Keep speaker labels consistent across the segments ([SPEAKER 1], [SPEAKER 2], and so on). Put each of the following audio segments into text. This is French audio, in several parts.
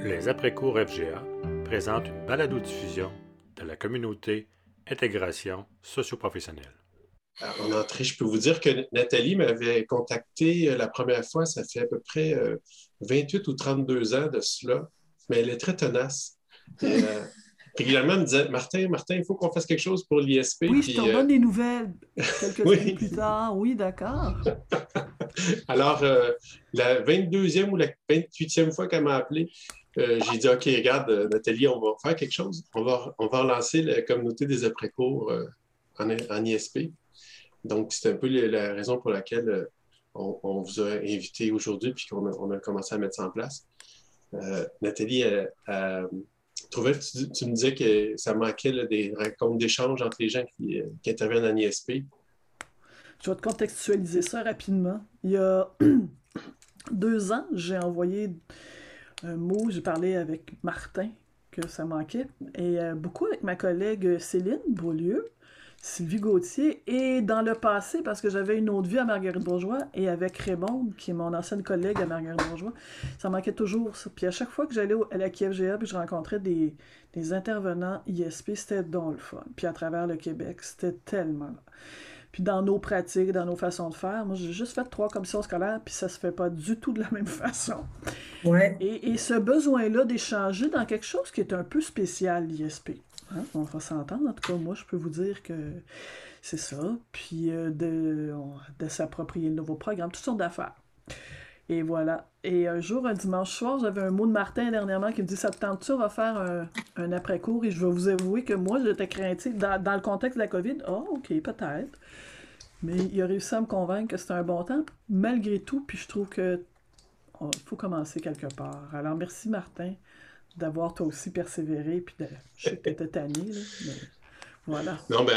[SPEAKER 1] Les après-cours FGA présentent une balado-diffusion de la communauté intégration socio-professionnelle.
[SPEAKER 2] En entrée, je peux vous dire que Nathalie m'avait contacté euh, la première fois, ça fait à peu près 28 euh, ou 32 ans de cela, mais elle est très tenace. Et, euh, régulièrement, elle me disait Martin, Martin, il faut qu'on fasse quelque chose pour l'ISP.
[SPEAKER 3] Oui, je te donne des nouvelles quelques années plus tard. Oui, d'accord.
[SPEAKER 2] Alors, la 22e ou la 28e fois qu'elle m'a appelé, euh, j'ai dit, OK, regarde, euh, Nathalie, on va faire quelque chose. On va, on relancer la communauté des après-cours euh, en, ISP. Donc, c'est un peu la raison pour laquelle on, vous a invité aujourd'hui puis qu'on a, commencé à mettre ça en place. Nathalie, tu, me disais que ça manquait des rencontres d'échange entre les gens qui, qui interviennent en ISP.
[SPEAKER 3] Je vais te contextualiser ça rapidement. Il y a deux ans, j'ai envoyé un mot, j'ai parlé avec Martin que ça manquait, et euh, beaucoup avec ma collègue Céline Beaulieu, Sylvie Gauthier, et dans le passé, parce que j'avais une autre vie à Marguerite Bourgeois, et avec Raymond, qui est mon ancienne collègue à Marguerite Bourgeois, ça manquait toujours ça. Puis à chaque fois que j'allais à la KFGA, puis je rencontrais des, intervenants ISP, c'était dans le fun. Puis à travers le Québec, c'était tellement puis dans nos pratiques, dans nos façons de faire. Moi, j'ai juste fait trois commissions scolaires, puis ça se fait pas du tout de la même façon.
[SPEAKER 4] Ouais.
[SPEAKER 3] Et, ce besoin-là d'échanger dans quelque chose qui est un peu spécial, l'ISP. Hein, on va s'entendre. En tout cas, moi, je peux vous dire que c'est ça. Puis euh, de, de s'approprier le nouveau programme, toutes sortes d'affaires. Et voilà. Et un jour, un dimanche soir, j'avais un mot de Martin dernièrement qui me dit Ça te tente-tu, on va faire un, après-cours Et je vais vous avouer que moi, j'étais craintif. Dans, dans, le contexte de la COVID, oh, OK, peut-être. Mais il a réussi à me convaincre que c'était un bon temps, malgré tout. Puis je trouve que oh, faut commencer quelque part. Alors, merci, Martin, d'avoir toi aussi persévéré. Puis de, je sais que tu tanné, mais voilà.
[SPEAKER 2] Non, mais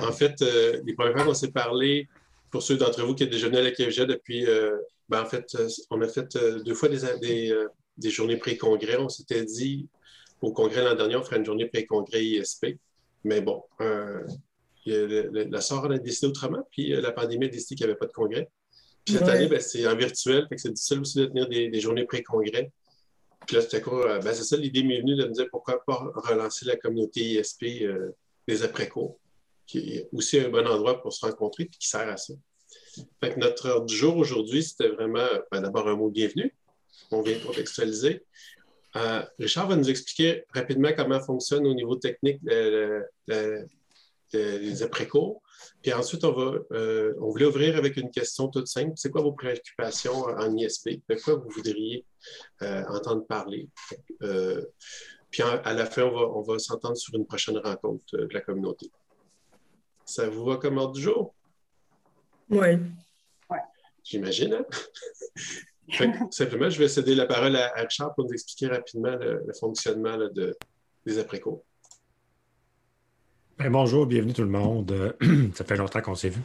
[SPEAKER 2] en, fait, euh, les premières fois qu'on s'est parlé, pour ceux d'entre vous qui ont déjeuné à la KFG depuis. Euh, ben, en fait, euh, on a fait euh, deux fois des, euh, des, journées pré-congrès. On s'était dit au congrès l'an dernier, on ferait une journée pré-congrès ISP. Mais bon, la SOR a décidé autrement, puis la pandémie a décidé qu'il n'y avait pas de congrès. Puis cette année, ben, c'est en virtuel, fait que c'est difficile aussi de tenir des, journées pré-congrès. Puis là, c'était quoi? Ben, c'est ça, l'idée m'est venue de me dire pourquoi pas relancer la communauté ISP des après-cours, qui est aussi un bon endroit pour se rencontrer et qui sert à ça notre heure du jour aujourd'hui, c'était vraiment ben, d'abord un mot bienvenue. On vient contextualiser. Euh, Richard va nous expliquer rapidement comment fonctionne au niveau technique les après-cours. Puis ensuite, on, va, euh, on voulait ouvrir avec une question toute simple. C'est quoi vos préoccupations en ISP? De quoi vous voudriez euh, entendre parler? puis à la fin, on va, on va s'entendre sur une prochaine rencontre de la communauté. Ça vous va comme ordre du jour?
[SPEAKER 4] Oui.
[SPEAKER 2] Ouais. J'imagine. Hein? simplement, je vais céder la parole à, Richard pour nous expliquer rapidement le, fonctionnement des après-cours.
[SPEAKER 1] Ben, bonjour, bienvenue tout le monde. Ça fait longtemps qu'on s'est vu.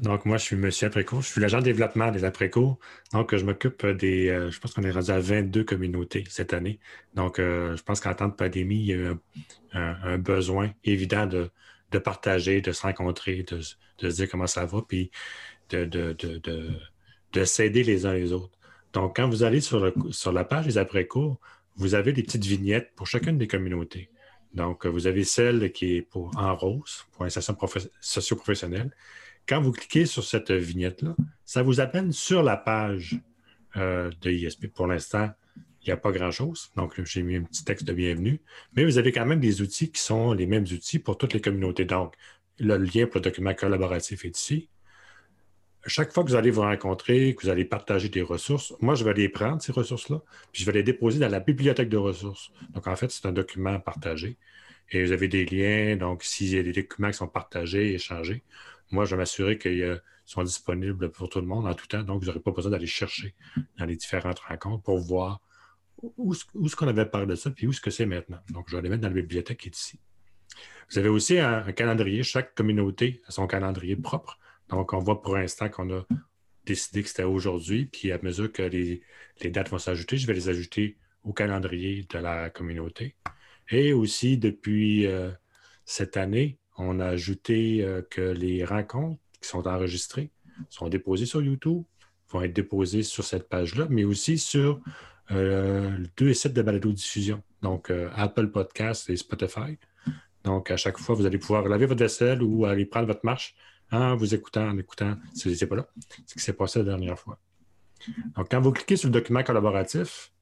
[SPEAKER 1] Donc, moi, je suis monsieur après-cours. Je suis l'agent de développement des après-cours. Donc, je m'occupe des. Euh, je pense qu'on est rendu à 22 communautés cette année. Donc, euh, je pense qu'en temps de pandémie, il y a eu un besoin évident de, de partager, de se rencontrer, de, se dire comment ça va, puis de, de, s'aider les uns les autres. Donc, quand vous allez sur, la page des après-cours, vous avez des petites vignettes pour chacune des communautés. Donc, vous avez celle qui est pour, en rose, pour l'insertion socio-professionnelle. Quand vous cliquez sur cette vignette-là, ça vous amène sur la page euh, de ISP. Pour l'instant, il n'y a pas grand-chose. Donc, j'ai mis un petit texte de bienvenue. Mais vous avez quand même des outils qui sont les mêmes outils pour toutes les communautés. Donc, le lien pour le document collaboratif est ici. Chaque fois que vous allez vous rencontrer, que vous allez partager des ressources, moi, je vais les prendre, ces ressources-là, puis je vais les déposer dans la bibliothèque de ressources. Donc, en fait, c'est un document partagé. Et vous avez des liens. Donc, s'il y a des documents qui sont partagés, échangés, moi, je vais m'assurer qu'ils sont disponibles pour tout le monde en tout temps. Donc, vous n'aurez pas besoin d'aller chercher dans les différentes rencontres pour voir où, est-ce qu'on avait parlé de ça, puis où est-ce que c'est maintenant. Donc, je vais les mettre dans la bibliothèque qui est ici. Vous avez aussi un, calendrier. Chaque communauté a son calendrier propre. Donc, on voit pour l'instant qu'on a décidé que c'était aujourd'hui, puis à mesure que les, dates vont s'ajouter, je vais les ajouter au calendrier de la communauté. Et aussi, depuis euh, cette année, on a ajouté euh, que les rencontres qui sont enregistrées sont déposées sur YouTube, vont être déposées sur cette page-là, mais aussi sur deux sites de balado-diffusion, donc Apple Podcast et Spotify. Donc, à chaque fois, vous allez pouvoir laver votre vaisselle ou aller prendre votre marche en vous écoutant, en écoutant, si vous pas là, ce qui s'est passé la dernière fois. Donc, quand vous cliquez sur le document collaboratif,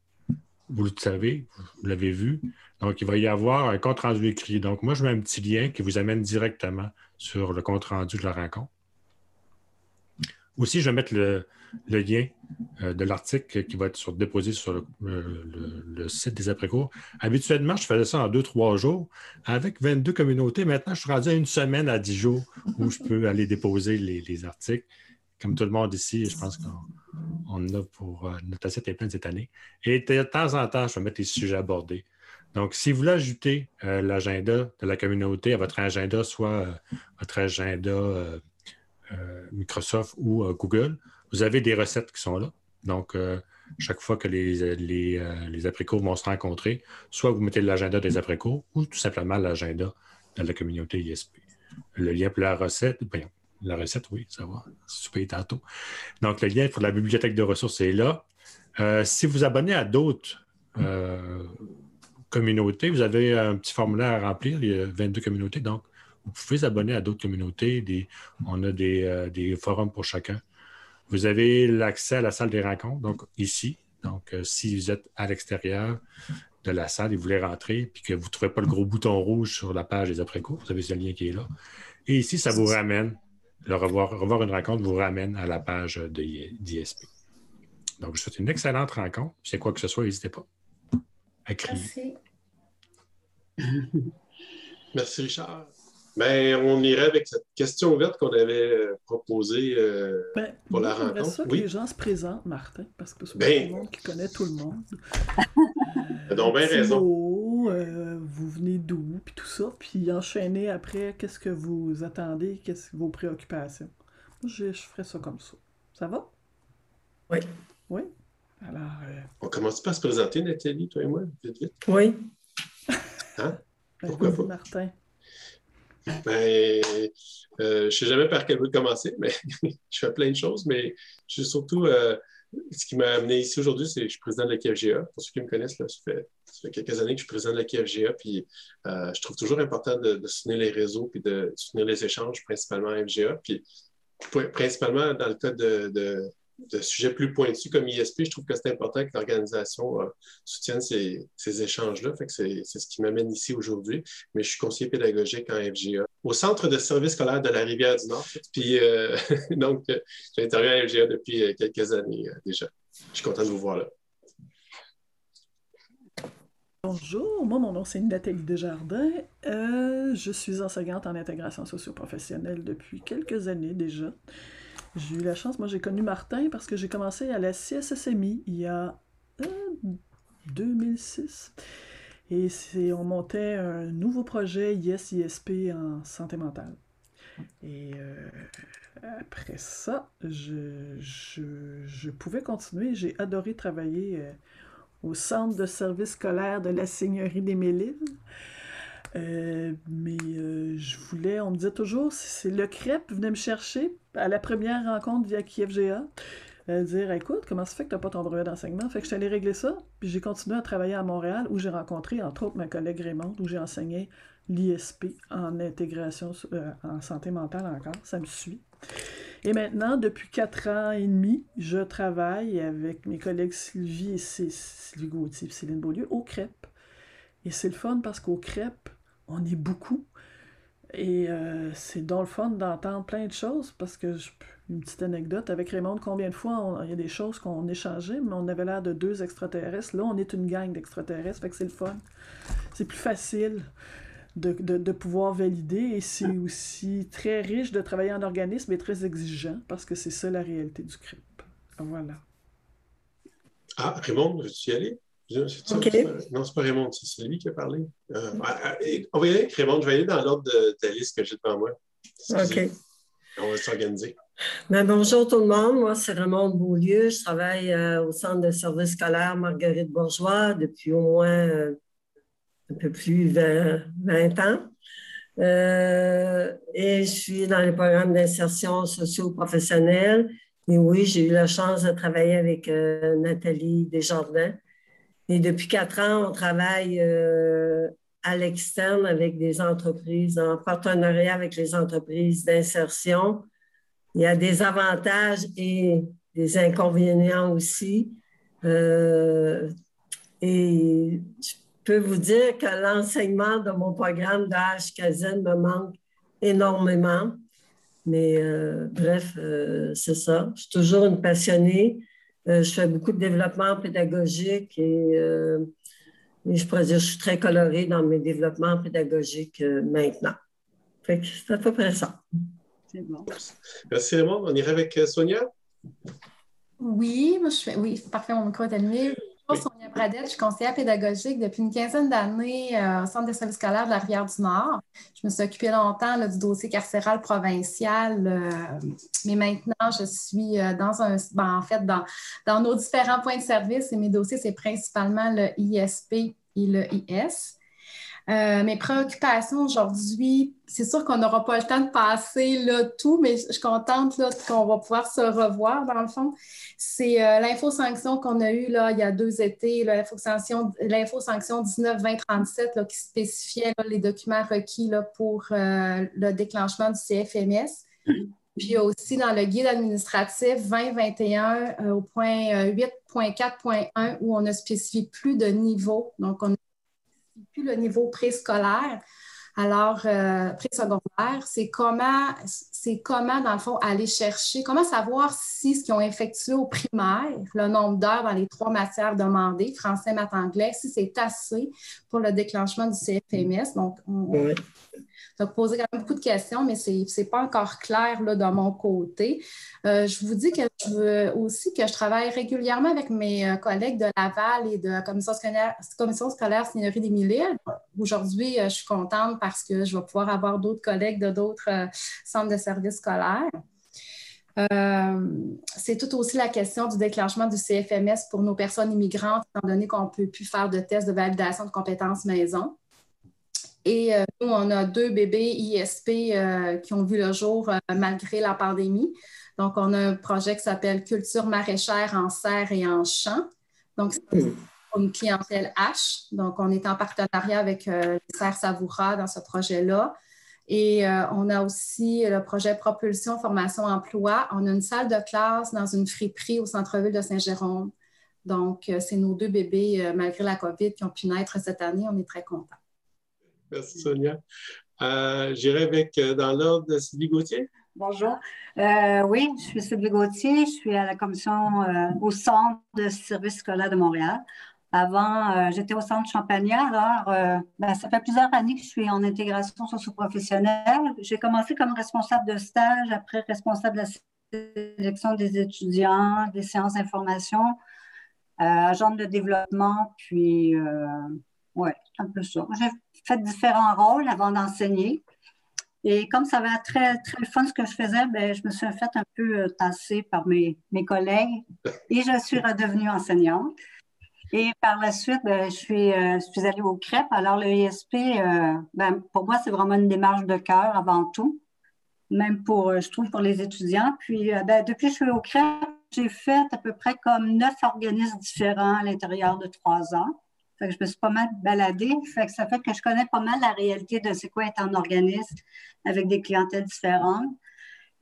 [SPEAKER 1] vous le savez, vous l'avez vu. Donc, il va y avoir un compte rendu écrit. Donc, moi, je mets un petit lien qui vous amène directement sur le compte rendu de la rencontre. Aussi, je vais mettre le, lien euh, de l'article qui va être déposé sur le, site des après-cours. Habituellement, je faisais ça en deux, trois jours. Avec 22 communautés, maintenant, je suis rendu à une semaine à 10 jours où je peux aller déposer les, articles. Comme tout le monde ici, je pense qu'on a pour euh, notre assiette est pleine cette année. Et de temps en temps, je vais mettre les sujets abordés. Donc, si vous voulez ajouter euh, l'agenda de la communauté à votre agenda, soit votre agenda euh, Microsoft ou euh, Google, vous avez des recettes qui sont là. Donc, euh, chaque fois que les, les, vont se rencontrer, soit vous mettez l'agenda des après-cours ou tout simplement l'agenda de la communauté ISP. Le lien pour la recette, bien, la recette, oui, ça va, super tantôt. Donc, le lien pour la bibliothèque de ressources est là. si vous abonnez à d'autres communautés, vous avez un petit formulaire à remplir, il y a 22 communautés, donc vous pouvez vous abonner à d'autres communautés. on a euh, des, forums pour chacun. Vous avez l'accès à la salle des rencontres, donc ici. Donc, euh, si vous êtes à l'extérieur de la salle et vous voulez rentrer, puis que vous ne trouvez pas le gros bouton rouge sur la page des après-cours, vous avez ce lien qui est là. Et ici, ça vous ramène, le revoir, revoir une rencontre vous ramène à la page d'ISP. Donc, je vous souhaite une excellente rencontre. Si c'est quoi que ce soit, n'hésitez pas à crier.
[SPEAKER 2] Merci. Merci, Richard. Ben, on irait avec cette question ouverte qu'on avait euh, proposée euh,
[SPEAKER 3] ben, pour la rencontre. ça que les gens se présentent, Martin, parce que c'est ben... tout le monde qui connaît tout le monde.
[SPEAKER 2] euh, donc bien raison.
[SPEAKER 3] Euh, vous venez d'où, puis tout ça, puis enchaîner après, qu'est-ce que vous attendez, qu'est-ce vos préoccupations? Moi, je, je ferais ça comme ça. Ça va?
[SPEAKER 4] Oui.
[SPEAKER 3] Oui? Alors...
[SPEAKER 2] On commence pas à se présenter, Nathalie, toi et moi, vite, vite.
[SPEAKER 4] Oui.
[SPEAKER 2] Hein? Pourquoi pas?
[SPEAKER 3] Martin.
[SPEAKER 2] Ben, euh, je ne sais jamais par quel bout commencer, mais je fais plein de choses, mais je surtout. Euh, ce qui m'a amené ici aujourd'hui, c'est que je suis président de la KFGA. Pour ceux qui me connaissent, ça, fait, quelques années que je suis président de la KFGA, puis euh, je trouve toujours important de, soutenir les réseaux puis de soutenir les échanges, principalement à FGA. Puis principalement dans le cas de de sujets plus pointus comme ISP, je trouve que c'est important que l'organisation euh, soutienne ces, échanges-là. c'est, ce qui m'amène ici aujourd'hui. Mais je suis conseiller pédagogique en FGA au Centre de service scolaire de la Rivière-du-Nord. Puis, euh, donc, j'interviens à FGA depuis euh, quelques années déjà. Je suis content de vous voir là.
[SPEAKER 3] Bonjour, moi mon nom c'est Nathalie Desjardins. je suis enseignante en intégration socio-professionnelle depuis quelques années déjà. J'ai eu la chance, moi j'ai connu Martin parce que j'ai commencé à la CSSMI il y a 2006. Euh, Et on montait un nouveau projet IS-ISP en santé mentale. Et euh, après ça, je, pouvais continuer. J'ai adoré travailler euh, au centre de service scolaire de la Seigneurie des Mélides. Euh, mais je voulais, on me disait toujours, c'est le crêpe venait me chercher à la première rencontre via KFGA. Euh, dire écoute, comment ça fait que tu n'as pas ton brevet d'enseignement? Fait que je suis allée régler ça, puis j'ai continué à travailler à Montréal où j'ai rencontré entre autres ma collègue Raymond, où j'ai enseigné l'ISP en intégration en santé mentale encore. Ça me suit. Et maintenant, depuis quatre ans et demi, je travaille avec mes collègues Sylvie et Sylvie Gauthier et Céline Beaulieu au crêpe. Et c'est le fun parce qu'au crêpe, on est beaucoup. Et euh, c'est dans le fun d'entendre plein de choses parce que, une petite anecdote, avec Raymond, combien de fois il y a des choses qu'on échangeait, mais on avait l'air de deux extraterrestres. Là, on est une gang d'extraterrestres, fait que c'est le fun. C'est plus facile de, pouvoir valider et c'est aussi très riche de travailler en organisme et très exigeant parce que c'est ça la réalité du CRIP. Voilà.
[SPEAKER 2] Ah, Raymond, veux-tu y aller? Non, c'est pas Raymond, c'est lui qui a parlé. Euh, on va y aller Raymond, je vais aller dans l'ordre de, ta liste que j'ai devant moi.
[SPEAKER 4] OK.
[SPEAKER 2] On va s'organiser.
[SPEAKER 4] Ben, bonjour tout le monde, moi c'est Raymond Beaulieu, je travaille euh, au Centre de service scolaire Marguerite Bourgeois depuis au moins euh, un peu plus de 20 ans. et je suis dans les programmes d'insertion socio-professionnelle. Et oui, j'ai eu la chance de travailler avec Nathalie Desjardins Et depuis quatre ans, on travaille euh, à l'externe avec des entreprises, en partenariat avec les entreprises d'insertion. Il y a des avantages et des inconvénients aussi. Euh, et je peux vous dire que l'enseignement de mon programme d'HKZ me manque énormément. Mais euh, bref, c'est ça. Je suis toujours une passionnée. Je fais beaucoup de développement pédagogique et, je pourrais dire que je suis très colorée dans mes développements pédagogiques maintenant. Fait que c'est à peu près ça.
[SPEAKER 2] C'est bon. Merci Raymond. On irait avec Sonia?
[SPEAKER 5] Oui, moi, je fais, oui, parfait, mon micro est allumé. Sonia Pradette, je suis conseillère pédagogique depuis une quinzaine d'années euh, au Centre de services scolaires de la Rivière-du-Nord. Je me suis occupée longtemps du dossier carcéral provincial, euh, mais maintenant, je suis euh, dans un, ben, en fait, dans, dans nos différents points de service et mes dossiers, c'est principalement le ISP et le IS. Euh, mes préoccupations aujourd'hui, c'est sûr qu'on n'aura pas le temps de passer tout, mais je suis contente qu'on va pouvoir se revoir dans le fond. C'est euh, l'info-sanction qu'on a eue il y a deux étés, l'info-sanction 19-20-37 qui spécifiait les documents requis pour euh, le déclenchement du CFMS. Puis aussi dans le guide administratif 2021 au point 8.4.1 où on ne spécifie plus de niveau. Donc, on plus le niveau préscolaire. Alors, euh, préscolaire, c'est comment, c'est comment, dans le fond, aller chercher, comment savoir si ce qu'ils ont effectué au primaire, le nombre d'heures dans les trois matières demandées, français, maths, anglais, si c'est assez pour le déclenchement du CFMS. Donc, on, donc, poser quand même beaucoup de questions, mais ce n'est pas encore clair là, de mon côté. Euh, je vous dis que je veux aussi que je travaille régulièrement avec mes euh, collègues de Laval et de la commission scolaire, commission scolaire Seigneurie des mille Aujourd'hui, euh, je suis contente parce que je vais pouvoir avoir d'autres collègues de d'autres centres de services scolaires. c'est tout aussi la question du déclenchement du CFMS pour nos personnes immigrantes, étant donné qu'on ne peut plus faire de tests de validation de compétences maison. Et euh, nous, on a deux bébés ISP euh, qui ont vu le jour euh, malgré la pandémie. Donc, on a un projet qui s'appelle Culture maraîchère en serre et en champ. Donc, c'est hmm. une clientèle H. Donc, on est en partenariat avec les serres Savoura dans ce projet-là. Et on a aussi le projet Propulsion Formation Emploi. On a une salle de classe dans une friperie au centre-ville de Saint-Jérôme. Donc, c'est nos deux bébés, malgré la COVID, qui ont pu naître cette année. On est très contents.
[SPEAKER 2] Merci, Sonia. Euh, J'irai avec, euh, dans l'ordre, Sylvie Gauthier.
[SPEAKER 6] Bonjour. Euh, oui, je suis Sylvie Gauthier. Je suis à la commission au Centre de services scolaires de Montréal. Avant, j'étais au Centre Champagnat. Alors, ben, ça fait plusieurs années que je suis en intégration socio-professionnelle. J'ai commencé comme responsable de stage, après responsable de la sélection des étudiants, des séances d'information, agent de développement, puis, oui, un peu ça. J'ai fait différents rôles avant d'enseigner. Et comme ça avait très, très fun ce que je faisais, ben, je me suis fait un peu euh, tasser par mes, mes collègues et je suis redevenue enseignante. Et par la suite, ben, je, suis, euh, je suis allée au CREP. Alors, le ISP, euh, ben, pour moi, c'est vraiment une démarche de cœur avant tout, même pour, je trouve, pour les étudiants. Puis, depuis que je suis au CREP, j'ai fait à peu près comme neuf organismes différents à l'intérieur de trois ans je me suis pas mal baladée. Fait que ça fait que je connais pas mal la réalité de c'est quoi être en organisme avec des clientèles différentes.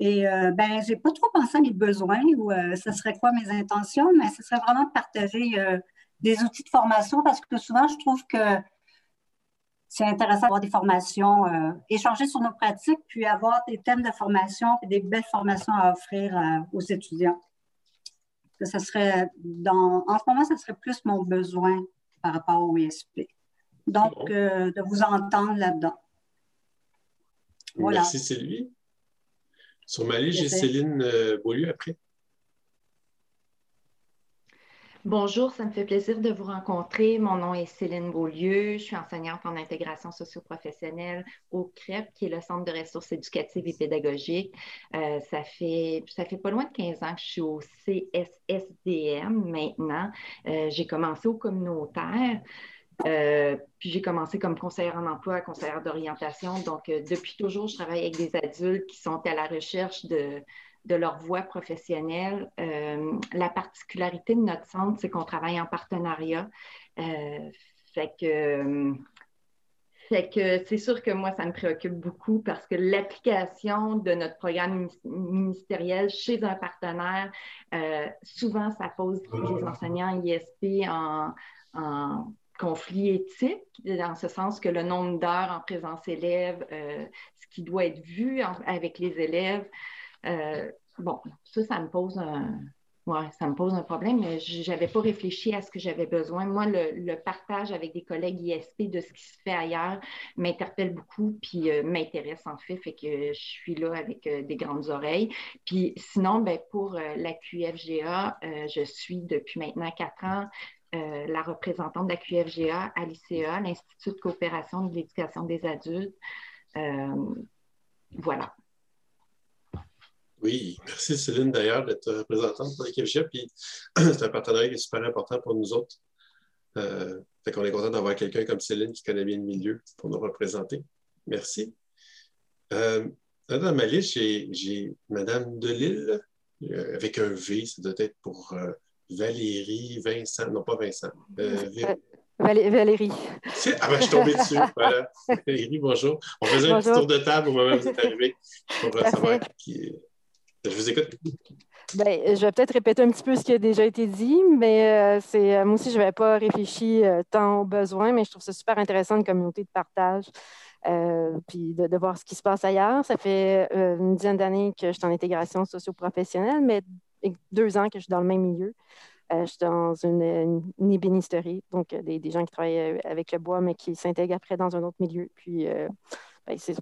[SPEAKER 6] Et euh, ben, j'ai pas trop pensé à mes besoins ou euh, ce serait quoi mes intentions, mais ce serait vraiment de partager euh, des outils de formation parce que souvent, je trouve que c'est intéressant d'avoir des formations, euh, échanger sur nos pratiques, puis avoir des thèmes de formation et des belles formations à offrir aux étudiants. Ça serait dans, en ce moment, ce serait plus mon besoin par rapport au ISP. Donc, euh, de vous entendre là-dedans.
[SPEAKER 2] Voilà. Merci, Sylvie. Sur ma liste, j'ai Céline euh, Beaulieu après.
[SPEAKER 7] Bonjour, ça me fait plaisir de vous rencontrer. Mon nom est Céline Beaulieu. Je suis enseignante en intégration socio-professionnelle au CREP, qui est le Centre de ressources éducatives et pédagogiques. Euh, ça, fait, ça fait pas loin de 15 ans que je suis au CSSDM maintenant. Euh, j'ai commencé au communautaire. Euh, puis j'ai commencé comme conseillère en emploi, conseillère d'orientation. Donc, depuis toujours, je travaille avec des adultes qui sont à la recherche de, de leur voie professionnelle. la particularité de notre centre, c'est qu'on travaille en partenariat. fait que que c'est sûr que moi, ça me préoccupe beaucoup parce que l'application de notre programme ministériel chez un partenaire, euh, souvent, ça pose les enseignants ISP en, conflit éthique, dans ce sens que le nombre d'heures en présence élève, euh, ce qui doit être vu avec les élèves, euh, bon, ça, ça me pose un, oui, ça me pose un problème, mais je n'avais pas réfléchi à ce que j'avais besoin. Moi, le, partage avec des collègues ISP de ce qui se fait ailleurs m'interpelle beaucoup, puis euh, m'intéresse en fait, fait que je suis là avec euh, des grandes oreilles. Puis sinon, ben, pour la QFGA, je suis depuis maintenant quatre ans la représentante de la QFGA à l'ICA, l'Institut de coopération de l'éducation des adultes. voilà.
[SPEAKER 2] Oui, merci Céline d'ailleurs d'être représentante pour l'équipe GIA. Puis c'est un partenariat qui est super important pour nous autres. Euh, fait qu'on est content d'avoir quelqu'un comme Céline qui connaît bien le milieu pour nous représenter. Merci. Euh, dans ma liste, j'ai Madame Delille euh, avec un V, ça doit être pour euh, Valérie, Vincent, non pas Vincent.
[SPEAKER 8] Valérie.
[SPEAKER 2] Ah ben, je suis tombée dessus. Voilà. Valérie, bonjour. On faisait un petit tour de table au moment où vous êtes arrivé pour savoir qui est. Je vous écoute.
[SPEAKER 8] Ben, je vais peut-être répéter un petit peu ce qui a déjà été dit, mais euh, euh, moi aussi, je n'avais pas réfléchi euh, tant aux besoins, mais je trouve ça super intéressant, une communauté de partage, puis de, voir ce qui se passe ailleurs. Ça fait une dizaine d'années que je suis en intégration socio-professionnelle, mais deux ans que je suis dans le même milieu. je suis dans une, une, ébénisterie, donc des, des, gens qui travaillent avec le bois, mais qui s'intègrent après dans un autre milieu. Puis, ben, c'est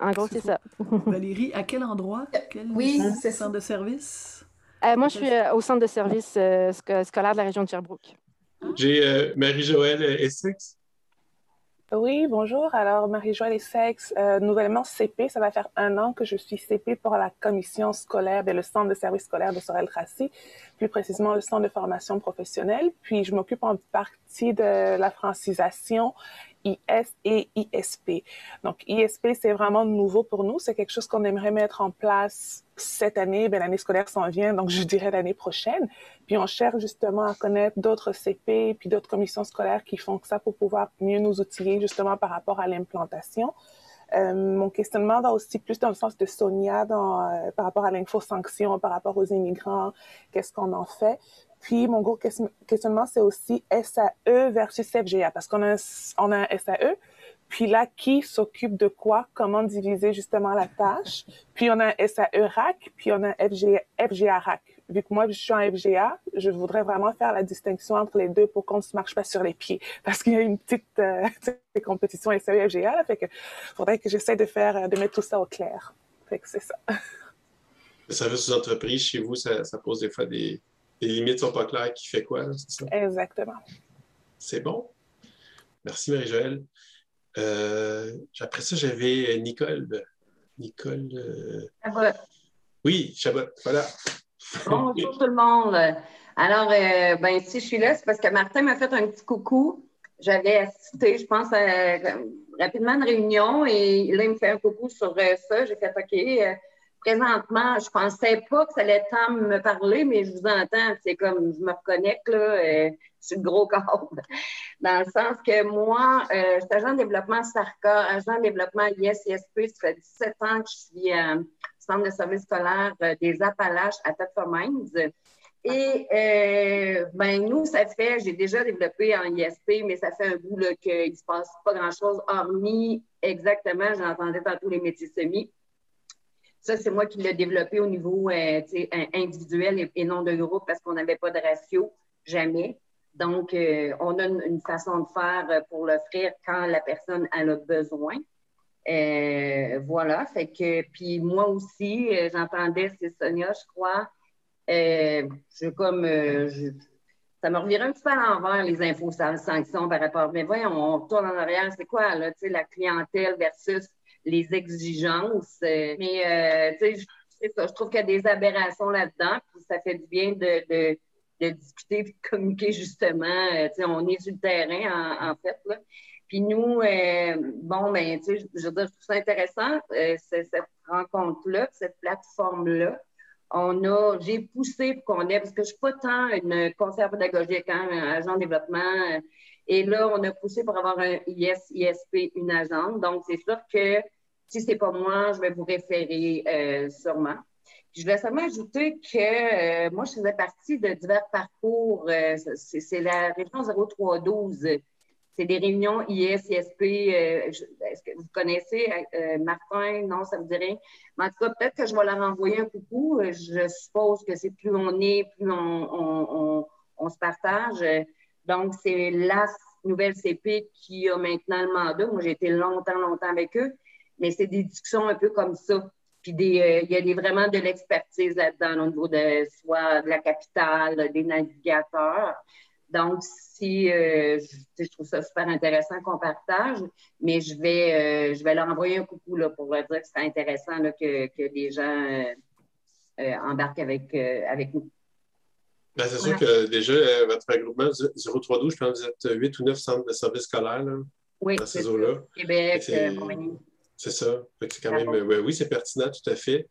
[SPEAKER 8] en gros, c'est ça.
[SPEAKER 3] Valérie, à quel endroit? Quel
[SPEAKER 8] oui,
[SPEAKER 3] c'est centre de service?
[SPEAKER 8] Euh, moi, je suis euh, au centre de service euh, scolaire de la région de Sherbrooke.
[SPEAKER 2] J'ai Marie-Joëlle Essex.
[SPEAKER 9] Oui, bonjour. Alors, Marie-Joëlle Essex, nouvellement CP. Ça va faire un an que je suis CP pour la commission scolaire, et le centre de service scolaire de Sorel-Tracy, plus précisément le centre de formation professionnelle. Puis, je m'occupe en partie de la francisation IS et ISP. Donc, ISP, c'est vraiment nouveau pour nous. C'est quelque chose qu'on aimerait mettre en place cette année. Ben, l'année scolaire s'en vient, donc je dirais l'année prochaine. Puis, on cherche justement à connaître d'autres CP puis d'autres commissions scolaires qui font ça pour pouvoir mieux nous outiller justement par rapport à l'implantation. Euh, mon questionnement va aussi plus dans le sens de Sonia euh, par rapport à l'info-sanction, par rapport aux immigrants, qu'est-ce qu'on en fait. Puis, mon gros questionnement, c'est aussi SAE versus FGA, parce qu'on a, on a un SAE, puis là, qui s'occupe de quoi, comment diviser justement la tâche. Puis, on a un SAE RAC, puis on a un FGA, FGA RAC. Vu que moi, je suis en FGA, je voudrais vraiment faire la distinction entre les deux pour qu'on ne se marche pas sur les pieds. Parce qu'il y a une petite euh, compétition SAE FGA, là, fait que faudrait que j'essaie de faire, de mettre tout ça au clair. Fait que c'est ça.
[SPEAKER 2] Le service aux entreprises, chez vous, ça pose des fois des, les limites sont pas claires, qui fait quoi, c'est ça?
[SPEAKER 9] Exactement.
[SPEAKER 2] C'est bon? Merci, Marie-Joëlle. Euh, après ça, j'avais Nicole. Nicole. Euh...
[SPEAKER 10] Chabot.
[SPEAKER 2] Oui, Chabot, voilà.
[SPEAKER 10] Bonjour tout le monde. Alors, euh, ben, si je suis là, c'est parce que Martin m'a fait un petit coucou. J'avais assisté, je pense, rapidement à une réunion et là, il me fait un coucou sur euh, ça. J'ai fait OK présentement, je pensais pas que ça allait tant me parler, mais je vous entends, c'est comme je me reconnecte là, euh, sur le gros corps. Dans le sens que moi, euh, je suis agent de développement SARCA, agent de développement ISISP, ça fait 17 ans que je suis euh, centre de service scolaire euh, des Appalaches à Mines. Et euh, ben nous, ça fait, j'ai déjà développé en ISP, mais ça fait un bout qu'il ne se passe pas grand-chose, hormis exactement, j'entendais tantôt les métiers semis. Ça, c'est moi qui l'ai développé au niveau euh, individuel et, non de groupe parce qu'on n'avait pas de ratio, jamais. Donc, euh, on a une, façon de faire pour l'offrir quand la personne en a besoin. Euh, voilà, fait que, puis moi aussi, j'entendais, c'est Sonia, je crois, je comme, ça me revirait un petit peu à l'envers, les infos sanctions par rapport, mais voyons, on tourne en arrière, c'est quoi, là, tu sais, la clientèle versus les exigences. Euh, mais, euh, tu sais, ça, je trouve qu'il y a des aberrations là-dedans, puis ça fait du bien de, de, de discuter de communiquer justement. Euh, tu sais, on est sur le terrain, en, fait, là. Puis nous, bon, ben, tu sais, je, je trouve ça intéressant, cette rencontre-là, cette plateforme-là, on a, j'ai poussé pour qu'on ait, parce que je ne suis pas tant une conseillère pédagogique, hein, un agent de développement. Et là, on a poussé pour avoir un IS, ISP, une agente. Donc, c'est sûr que si ce n'est pas moi, je vais vous référer euh, sûrement. Je voulais seulement ajouter que euh, moi, je faisais partie de divers parcours. Euh, c'est la région 0312. C'est des réunions IS, ISP. Est-ce que vous connaissez Martin? Non, ça vous dit rien. Mais en tout cas, peut-être que je vais leur envoyer un coucou. Je suppose que c'est plus on est, plus on, on se partage. Donc, c'est la nouvelle CP qui a maintenant le mandat. Moi, j'ai été longtemps, longtemps avec eux, mais c'est des discussions un peu comme ça. Puis euh, il y a vraiment de l'expertise là-dedans au niveau de soit de la capitale, des navigateurs. Donc, si euh, je, trouve ça super intéressant qu'on partage, mais je vais, euh, je vais leur envoyer un coucou là, pour leur dire que c'est intéressant que, que les gens embarquent avec, avec nous.
[SPEAKER 2] Ben, c'est sûr que déjà, euh, votre regroupement 032, je pense que vous êtes 8 ou 9 centres de services scolaires là,
[SPEAKER 10] oui,
[SPEAKER 2] dans ces eaux-là.
[SPEAKER 10] Québec, euh,
[SPEAKER 2] C'est ça. C'est quand même, oui, c'est pertinent, tout à fait.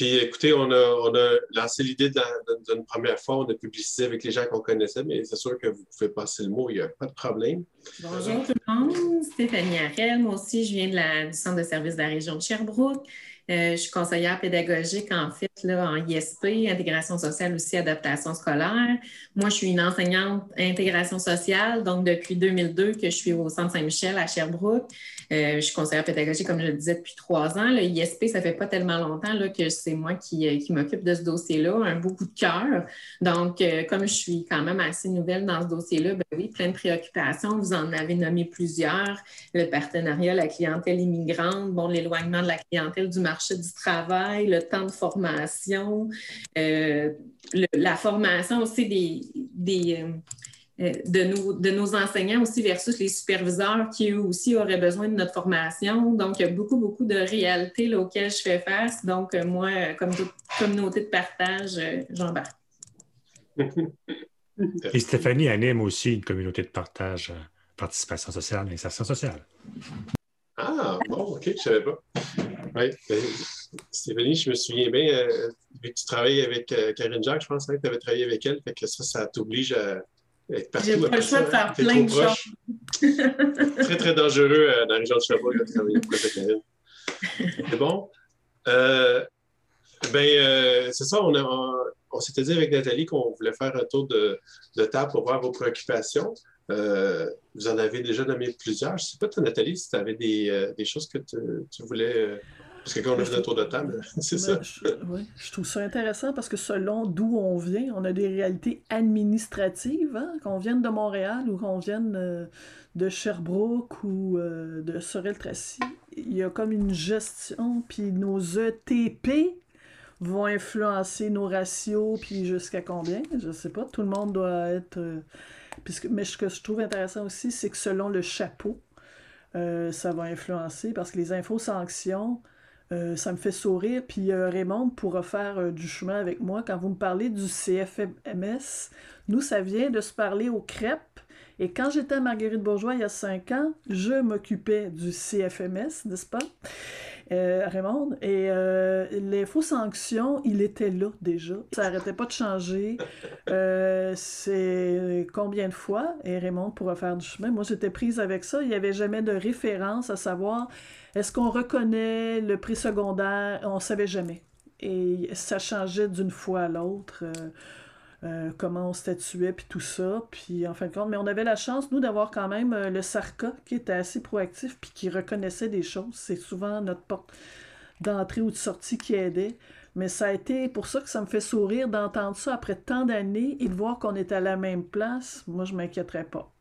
[SPEAKER 2] Puis écoutez, on a, lancé l'idée d'une première fois, on a publicisé avec les gens qu'on connaissait, mais c'est sûr que vous pouvez passer le mot, il n'y a pas de problème.
[SPEAKER 11] Bonjour tout le monde, Stéphanie Arel. Moi aussi, je viens du centre de services de la région de Sherbrooke. Euh, je suis conseillère pédagogique en fait en ISP, intégration sociale aussi, adaptation scolaire. Moi, je suis une enseignante intégration sociale, donc depuis 2002 que je suis au Centre Saint-Michel à Sherbrooke. Euh, je suis conseillère pédagogique, comme je le disais, depuis trois ans. Le ISP, ça fait pas tellement longtemps que c'est moi qui, euh, qui m'occupe de ce dossier-là, un beau coup de cœur. Donc, comme je suis quand même assez nouvelle dans ce dossier-là, ben oui, plein de préoccupations. Vous en avez nommé plusieurs. Le partenariat, la clientèle immigrante, bon, l'éloignement de la clientèle du marché du travail, le temps de formation, euh, la formation aussi des, euh, euh, de, nos, de nos enseignants aussi versus les superviseurs qui eux aussi auraient besoin de notre formation. Donc, il y a beaucoup, beaucoup de réalités auxquelles je fais face. Donc, moi, comme communauté de partage, j'embarque.
[SPEAKER 1] Et Stéphanie anime aussi une communauté de partage, participation sociale, insertion sociale.
[SPEAKER 2] Ah, bon, OK, je ne savais pas. Oui, ben, Stéphanie, je me souviens bien, euh, tu travailles avec euh, Karine Jacques, je pense hein, que tu avais travaillé avec elle, fait que ça, ça t'oblige à être partout.
[SPEAKER 11] J'ai pas le choix de faire plein de choses.
[SPEAKER 2] très, très dangereux euh, dans la région de Sherbrooke de travailler. C'est bon? ben, c'est ça, on, on, s'était dit avec Nathalie qu'on voulait faire un tour de, de table pour voir vos préoccupations. Euh, vous en avez déjà nommé plusieurs. Je ne sais pas, toi, Nathalie, si tu avais des, euh, des, choses que tu voulais. Euh, parce que quand on a fait un tour de table, c'est ça.
[SPEAKER 3] Je, oui, je trouve ça intéressant parce que selon d'où on vient, on a des réalités administratives, hein, qu'on vienne de Montréal ou qu'on vienne de Sherbrooke ou de Sorel-Tracy. Il y a comme une gestion, puis nos ETP vont influencer nos ratios, puis jusqu'à combien, je ne sais pas. Tout le monde doit être mais ce que je trouve intéressant aussi, c'est que selon le chapeau, euh, ça va influencer parce que les infos sanctions, euh, ça me fait sourire. Puis euh, Raymond pourra faire du chemin avec moi. Quand vous me parlez du CFMS, nous, ça vient de se parler aux crêpes. Et quand j'étais à Marguerite Bourgeois il y a cinq ans, je m'occupais du CFMS, n'est-ce pas? euh, Raymond. Et euh, l'info sanction, il était là déjà. Ça n'arrêtait pas de changer. Euh, c'est combien de fois? Et Raymond pourra faire du chemin. Moi, j'étais prise avec ça. Il n'y avait jamais de référence à savoir est-ce qu'on reconnaît le prix secondaire? On ne savait jamais. Et ça changeait d'une fois à l'autre. Euh, euh, comment on statuait, puis tout ça. Puis en fin de compte, mais on avait la chance, nous, d'avoir quand même euh, le SARCA qui était assez proactif, puis qui reconnaissait des choses. C'est souvent notre porte d'entrée ou de sortie qui aidait. Mais ça a été pour ça que ça me fait sourire d'entendre ça après tant d'années et de voir qu'on est à la même place. Moi, je ne m'inquiéterais pas.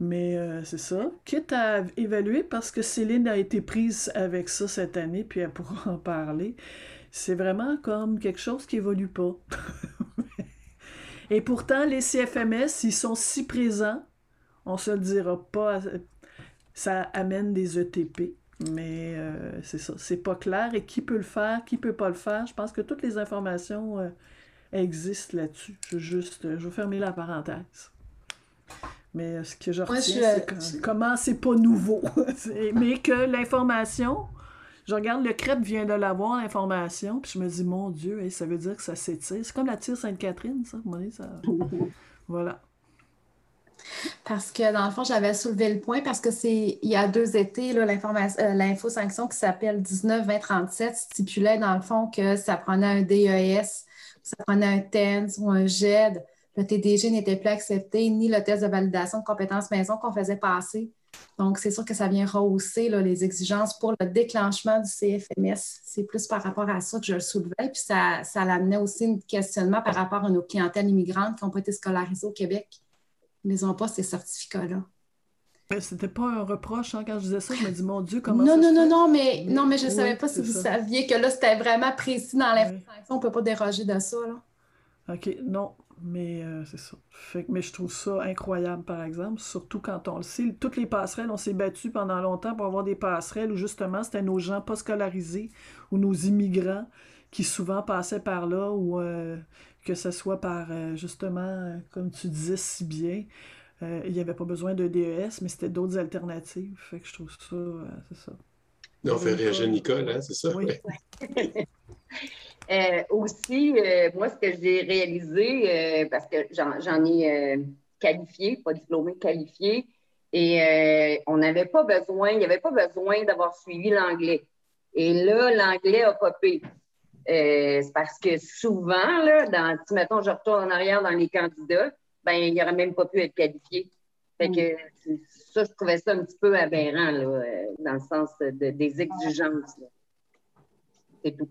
[SPEAKER 3] Mais euh, c'est ça. Quitte à évaluer, parce que Céline a été prise avec ça cette année, puis elle pourra en parler. C'est vraiment comme quelque chose qui évolue pas. Et pourtant, les CFMS, ils sont si présents, on se le dira pas, ça amène des ETP. Mais euh, c'est ça, c'est pas clair. Et qui peut le faire, qui peut pas le faire? Je pense que toutes les informations euh, existent là-dessus. Je juste, je vais fermer la parenthèse. Mais euh, ce que je retiens, c'est comment c'est pas nouveau. mais que l'information, Je regarde le crêpe vient de l'avoir, l'information, puis je me dis, mon Dieu, ça veut dire que ça s'étire. C'est comme la tire Sainte-Catherine, ça. ça... voilà.
[SPEAKER 5] Parce que dans le fond, j'avais soulevé le point parce que c'est il y a deux étés, euh, l'info-sanction qui s'appelle 19-20-37 stipulait dans le fond que ça prenait un DES, ça prenait un TENS ou un GED. Le TDG n'était plus accepté, ni le test de validation de compétences maison qu'on faisait passer. Donc, c'est sûr que ça vient rehausser les exigences pour le déclenchement du CFMS. C'est plus par rapport à ça que je le soulevais. Puis ça, ça l'amenait aussi un questionnement par rapport à nos clientèles immigrantes qui n'ont pas été scolarisées au Québec ils n'ont pas ces certificats-là.
[SPEAKER 3] C'était pas un reproche hein, quand je disais ça. Je me dis, mon Dieu, comment
[SPEAKER 5] non, ça Non, non, non, mais, non, mais je ne savais pas si vous saviez que là, c'était vraiment précis dans l'information. On ne peut pas déroger de ça. Là.
[SPEAKER 3] OK, non, mais euh, c'est ça. Fait, mais je trouve ça incroyable, par exemple, surtout quand on le sait. Toutes les passerelles, on s'est battu pendant longtemps pour avoir des passerelles où justement c'était nos gens pas scolarisés ou nos immigrants qui souvent passaient par là ou euh, que ce soit par, euh, justement, comme tu disais si bien, il n'y avait pas besoin de DES, mais c'était d'autres alternatives. Fait que je trouve ça, c'est ça.
[SPEAKER 2] On fait réagir Nicole, hein, c'est ça? Oui.
[SPEAKER 10] aussi, moi, ce que j'ai réalisé, parce que j'en ai qualifié, pas diplômé, qualifié, et on n'avait pas besoin, il n'y avait pas besoin d'avoir suivi l'anglais. Et là, l'anglais a popé. Euh, c'est parce que souvent, là, dans, si mettons, je retourne en arrière dans les candidats, ben, il n'aurait même pas pu être qualifié. Fait que mm. ça, je trouvais ça un petit peu aberrant, là, euh, dans le sens de, des exigences. C'est tout.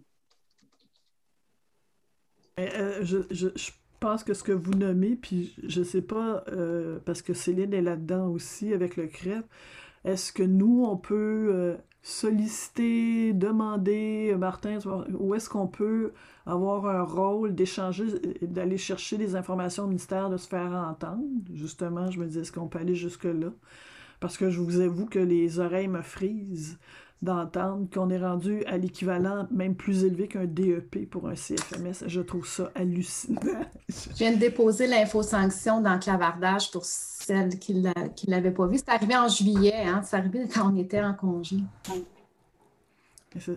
[SPEAKER 3] Euh, je, je, je, pense que ce que vous nommez, puis je ne sais pas, parce que Céline est là-dedans aussi avec le crêpe, est-ce que nous, on peut solliciter, demander, euh, Martin, où est-ce qu'on peut avoir un rôle d'échanger, d'aller chercher des informations au ministère, de se faire entendre? Justement, je me dis, est-ce qu'on peut aller jusque-là? Parce que je vous avoue que les oreilles me frisent d'entendre qu'on est rendu à l'équivalent même plus élevé qu'un DEP pour un CFMS. Je trouve ça hallucinant.
[SPEAKER 5] Je viens de déposer l'info-sanction dans le clavardage pour celles qui ne l'avaient pas vu. C'est arrivé en juillet, hein? c'est arrivé quand on était en congé.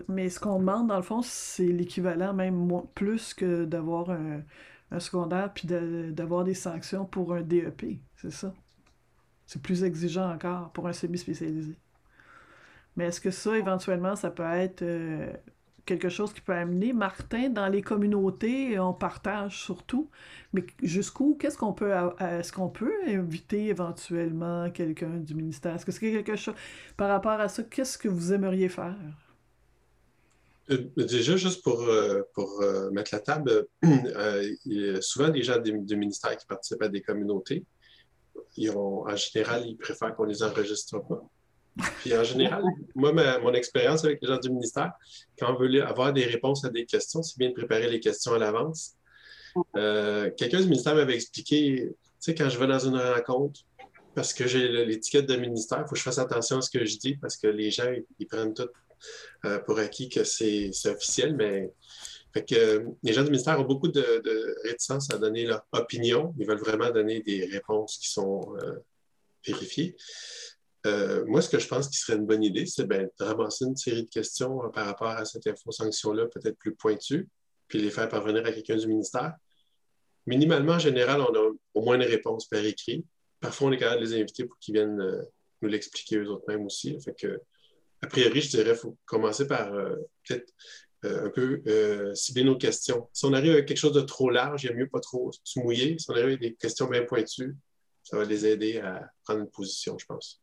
[SPEAKER 3] Mais ce qu'on demande, dans le fond, c'est l'équivalent même plus que d'avoir un, un, secondaire puis d'avoir des sanctions pour un DEP. C'est ça. C'est plus exigeant encore pour un semi-spécialisé. Mais est-ce que ça, éventuellement, ça peut être euh, quelque chose qui peut amener Martin dans les communautés, on partage surtout, mais jusqu'où, qu'est-ce qu'on peut, est-ce qu'on peut inviter éventuellement quelqu'un du ministère? Est-ce que c'est quelque chose, par rapport à ça, qu'est-ce que vous aimeriez faire?
[SPEAKER 2] Euh, déjà, juste pour, euh, pour mettre la table, il y a souvent des gens du, ministère qui participent à des communautés. Ils ont, en général, ils préfèrent qu'on les enregistre pas. Puis en général, moi, mon expérience avec les gens du ministère, quand on veut avoir des réponses à des questions, c'est bien de préparer les questions à l'avance. Euh, quelqu'un du ministère m'avait expliqué, tu sais, quand je vais dans une rencontre, parce que j'ai l'étiquette de ministère, il faut que je fasse attention à ce que je dis, parce que les gens, ils, prennent tout euh, pour acquis que c'est officiel, mais fait que, les gens du ministère ont beaucoup de, réticence à donner leur opinion. Ils veulent vraiment donner des réponses qui sont euh, vérifiées. Euh, moi, ce que je pense qui serait une bonne idée, c'est ben, de ramasser une série de questions euh, par rapport à cette info-sanction-là, peut-être plus pointue, puis les faire parvenir à quelqu'un du ministère. Minimalement, en général, on a au moins une réponse par écrit. Parfois, on est capable de les inviter pour qu'ils viennent euh, nous l'expliquer eux-mêmes aussi. A priori, je dirais qu'il faut commencer par peut-être un peu cibler nos questions. Si on arrive avec quelque chose de trop large, il a mieux pas trop se mouiller. Si on arrive avec des questions bien pointues, ça va les aider à prendre une position, je pense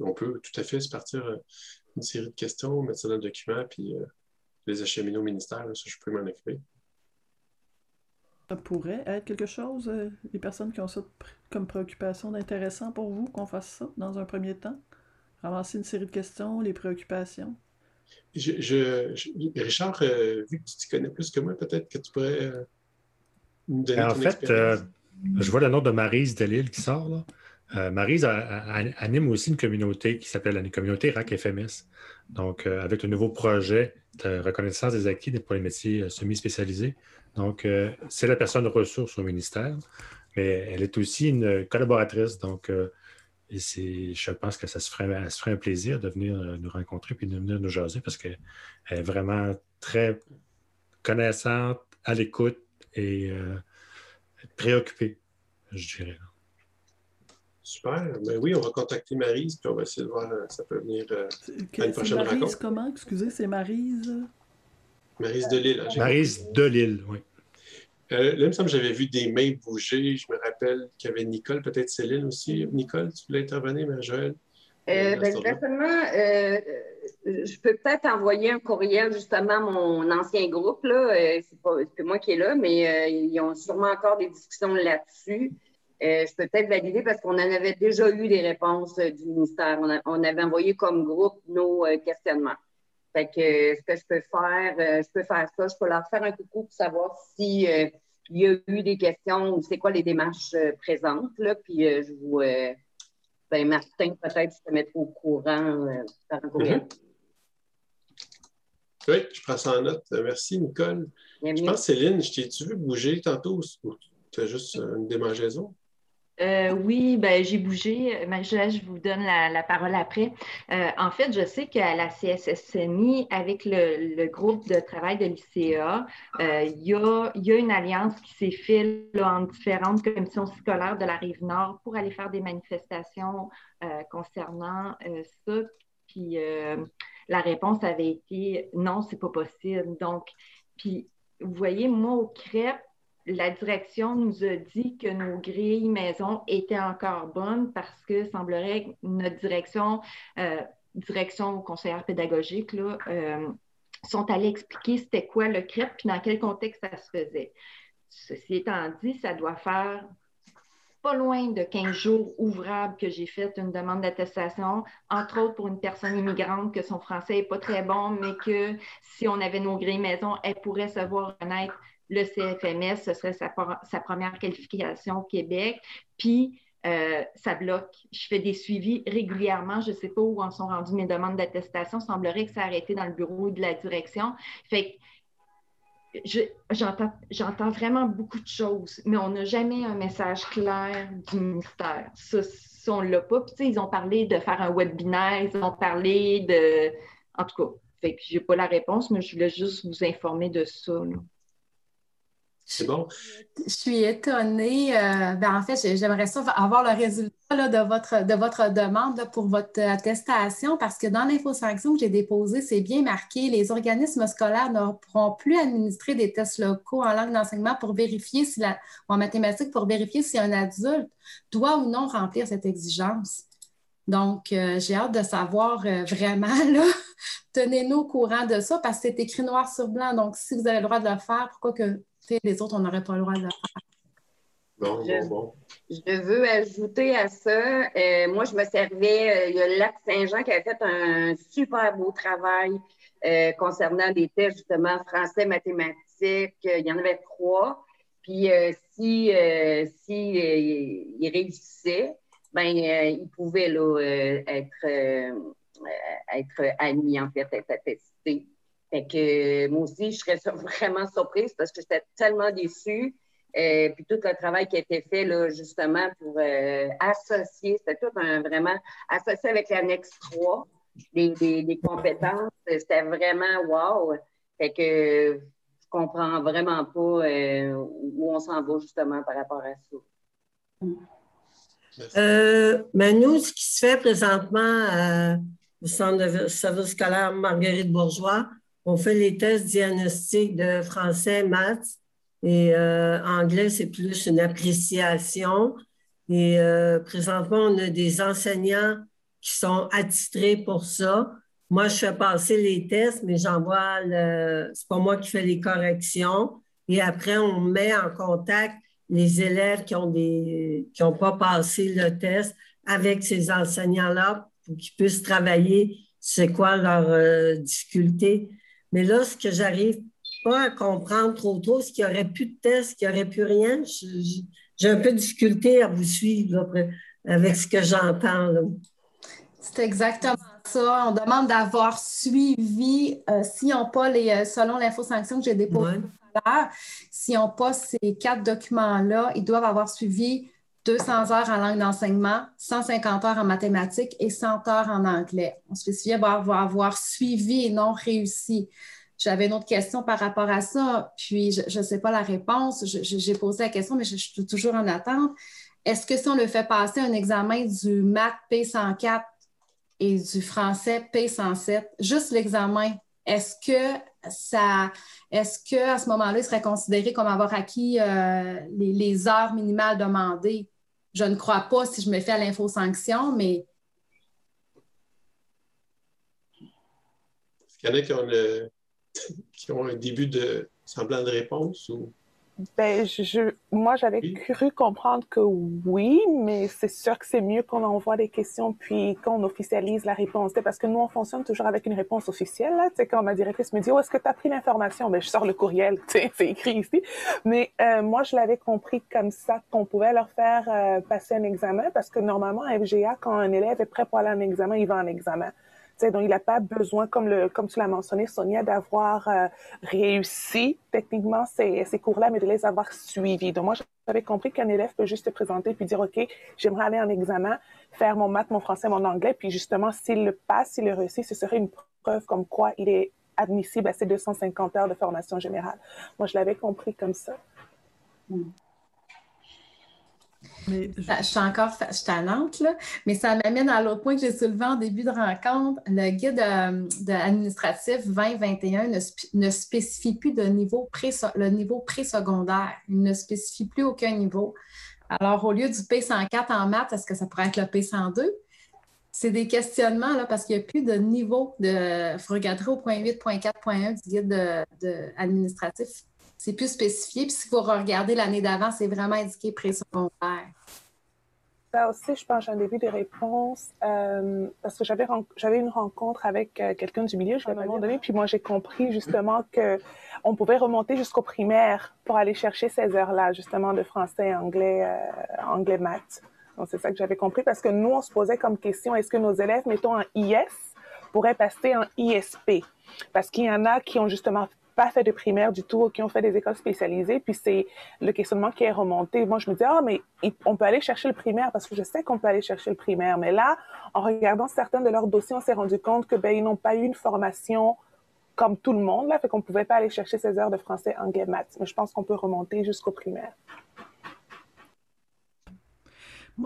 [SPEAKER 2] on peut tout à fait se partir euh, une série de questions, mettre ça dans le document, puis euh, les acheminer au ministère. ça, je peux m'en occuper.
[SPEAKER 3] Ça pourrait être quelque chose, euh, les personnes qui ont ça comme préoccupation d'intéressant pour vous, qu'on fasse ça dans un premier temps? Ramasser une série de questions, les préoccupations?
[SPEAKER 2] Richard, vu que tu te connais plus que moi, peut-être que tu pourrais
[SPEAKER 1] nous donner En fait, je vois le nom de Marise Delille qui sort. Là. Euh, Marise anime aussi une communauté qui s'appelle la communauté RAC FMS. Donc, euh, avec le nouveau projet de reconnaissance des acquis pour les métiers euh, semi-spécialisés. Donc, c'est la personne de ressources au ministère, mais elle est aussi une collaboratrice. Donc, Et je pense que ça se ferait, se ferait un plaisir de venir nous rencontrer puis de venir nous jaser parce qu'elle est vraiment très connaissante, à l'écoute et préoccupée, je dirais.
[SPEAKER 2] Super. Ben oui, on va contacter Marise, puis on va essayer de voir si ça peut venir à une prochaine
[SPEAKER 3] Maryse,
[SPEAKER 2] rencontre.
[SPEAKER 3] comment? Excusez, c'est Marise?
[SPEAKER 2] Marise Delille. Hein,
[SPEAKER 1] Marise Delille, oui.
[SPEAKER 2] Euh, là, il me semble que j'avais vu des mains bouger. Je me rappelle qu'il y avait Nicole, peut-être Céline aussi. Nicole, tu voulais intervenir, mais Joël?
[SPEAKER 10] Euh, ben, euh, je peux peut-être envoyer un courriel justement à mon ancien groupe. Là. Euh, c'est pas moi qui est là, mais ils ont sûrement encore des discussions là-dessus. Je peux peut-être valider parce qu'on en avait déjà eu des réponses du ministère. On, avait envoyé comme groupe nos questionnements. Fait que ce que je peux faire, je peux faire ça. Je peux leur faire un coucou pour savoir si il y a eu des questions ou c'est quoi les démarches présentes. Là, puis je vous ben, Martin, peut-être, je te mettrai au courant euh, par un courriel.
[SPEAKER 2] Mhm. Oui, je prends ça en note. Euh, merci, Nicole. Je pense, Céline, je t'ai-tu vu bouger tantôt ou tu as juste une démangeaison?
[SPEAKER 7] Euh, oui, ben, j'ai bougé. marie je vous donne la, parole après. Euh, en fait, je sais qu'à la CSSMI, avec le, groupe de travail de l'ICA, euh, il y, a, une alliance qui s'est faite en différentes commissions scolaires de la Rive-Nord pour aller faire des manifestations concernant ça. Puis la réponse avait été non, c'est pas possible. Donc, puis vous voyez, moi, au CREP, la direction nous a dit que nos grilles maison étaient encore bonnes parce que semblerait que notre direction, euh, direction conseillère pédagogique, là, euh, sont allés expliquer c'était quoi le CREP et dans quel contexte ça se faisait. Ceci étant dit, ça doit faire pas loin de 15 jours ouvrables que j'ai fait une demande d'attestation, entre autres pour une personne immigrante que son français n'est pas très bon, mais que si on avait nos grilles maison, elle pourrait se voir le CFMS, ce serait sa, première qualification au Québec. Puis, euh, ça bloque. Je fais des suivis régulièrement. Je ne sais pas où en sont rendues mes demandes d'attestation. Semblerait que ça a arrêté dans le bureau de la direction. Fait j'entends vraiment beaucoup de choses, mais on n'a jamais un message clair du ministère. Ça, on ne l'a pas. ils ont parlé de faire un webinaire, ils ont parlé de. En tout cas, je n'ai pas la réponse, mais je voulais juste vous informer de ça.
[SPEAKER 2] C'est bon?
[SPEAKER 5] Je suis étonnée. Euh, ben, en fait, j'aimerais ça avoir le résultat de, votre, de votre demande pour votre attestation parce que dans l'infosanction que j'ai déposée, c'est bien marqué les organismes scolaires ne pourront plus administrer des tests locaux en langue d'enseignement pour vérifier si ou en mathématiques pour vérifier si un adulte doit ou non remplir cette exigence. Donc, euh, j'ai hâte de savoir euh, vraiment, là, tenez-nous au courant de ça parce que c'est écrit noir sur blanc. Donc, si vous avez le droit de le faire, pourquoi que les autres, on n'aurait pas le droit de le faire.
[SPEAKER 2] Bon,
[SPEAKER 10] je,
[SPEAKER 2] bon, bon.
[SPEAKER 10] Je veux ajouter à ça, euh, moi, je me servais, euh, il y a Lac Saint-Jean qui a fait un super beau travail euh, concernant des tests, justement, français, mathématiques. il y en avait trois. Puis, si, si il réussissait, ben, il pouvait là, être, être admis, en fait, être attesté. Fait que moi aussi, je serais vraiment surprise parce que j'étais tellement déçue. Euh, puis tout le travail qui a été fait, là, justement, pour euh, associer, c'était tout un vraiment associé avec l'annexe 3 des, des, compétences. C'était vraiment wow. Fait que je comprends vraiment pas euh, où on s'en va justement par rapport à
[SPEAKER 4] ça. mais nous, ce qui se fait présentement au Centre de service scolaire Marguerite Bourgeois, on fait les tests diagnostiques de français, maths et euh, anglais, c'est plus une appréciation. Et euh, présentement, on a des enseignants qui sont attitrés pour ça. Moi, je fais passer les tests, mais j'envoie le. C'est pas moi qui fais les corrections. Et après, on met en contact les élèves qui ont n'ont pas passé le test avec ces enseignants-là pour qu'ils puissent travailler c'est quoi leur euh, difficulté. Mais là, ce que j'arrive pas à comprendre trop trop, c'est qu'il n'y aurait plus de tests, qu'il n'y aurait plus rien. J'ai un peu de difficulté à vous suivre avec ce que j'entends.
[SPEAKER 5] C'est exactement ça. On demande d'avoir suivi, euh, s'ils n'ont pas les, euh, selon l'infosanction que j'ai déposée tout à l'heure, s'ils n'ont pas ces quatre documents-là, ils doivent avoir suivi 200 heures en langue d'enseignement, 150 heures en mathématiques et 100 heures en anglais. On spécifiait avoir, avoir suivi et non réussi. J'avais une autre question par rapport à ça, puis je ne sais pas la réponse. J'ai posé la question, mais je, suis toujours en attente. Est-ce que si on le fait passer un examen du maths P104 et du français P107, juste l'examen, est-ce que ça, est-ce qu'à ce, moment-là, il serait considéré comme avoir acquis euh, les, heures minimales demandées? Je ne crois pas si je me fais à l'info-sanction, mais.
[SPEAKER 2] Est-ce qu'il y en a qui ont qui ont un début de semblant de réponse ou?
[SPEAKER 9] Ben, je, moi, j'avais cru comprendre que oui, mais c'est sûr que c'est mieux qu'on envoie des questions puis qu'on officialise la réponse. Parce que nous, on fonctionne toujours avec une réponse officielle. Là. Quand ma directrice me dit oh, est-ce que tu as pris l'information? Ben, Je sors le courriel, c'est écrit ici. Mais euh, moi, je l'avais compris comme ça qu'on pouvait leur faire euh, passer un examen parce que normalement, à FGA, quand un élève est prêt pour aller en examen, il va en examen donc, il n'a pas besoin, comme, le, comme tu l'as mentionné, Sonia, d'avoir euh, réussi techniquement ces, ces cours-là, mais de les avoir suivis. Donc, moi, j'avais compris qu'un élève peut juste se présenter puis dire, OK, j'aimerais aller en examen, faire mon maths, mon français, mon anglais, puis justement, s'il le passe, s'il le réussit, ce serait une preuve comme quoi il est admissible à ces 250 heures de formation générale. Moi, je l'avais compris comme ça.
[SPEAKER 5] Je... suis encore tannante, là, mais ça m'amène à l'autre point que j'ai soulevé en début de rencontre. Le guide euh, de, administratif 2021 ne, ne, spécifie plus de niveau pré le niveau présecondaire. Il ne spécifie plus aucun niveau. Alors, au lieu du P104 en maths, est-ce que ça pourrait être le P102? C'est des questionnements là, parce qu'il n'y a plus de niveau de. Il faut regarder au point 8.4.1 du guide de, de administratif c'est plus spécifié. Puis si vous regardez l'année d'avant, c'est vraiment indiqué préscolaire.
[SPEAKER 9] Ça aussi, je pense, j'ai un début de réponse euh, parce que j'avais, j'avais une rencontre avec euh, quelqu'un du milieu, je à un moment donné, puis moi, j'ai compris justement qu'on pouvait remonter jusqu'au primaire pour aller chercher ces heures-là, justement, de français, anglais, euh, anglais, maths. Donc, c'est ça que j'avais compris parce que nous, on se posait comme question, est-ce que nos élèves, mettons en IS, pourraient passer en ISP? Parce qu'il y en a qui ont justement pas fait de primaire du tout, qui ont fait des écoles spécialisées. Puis c'est le questionnement qui est remonté. Moi, je me dis, ah, mais on peut aller chercher le primaire parce que je sais qu'on peut aller chercher le primaire. Mais là, en regardant certains de leurs dossiers, on s'est rendu compte que ben, ils n'ont pas eu une formation comme tout le monde, là, fait qu'on pouvait pas aller chercher ces heures de français, anglais, maths. Mais je pense qu'on peut remonter jusqu'au primaire.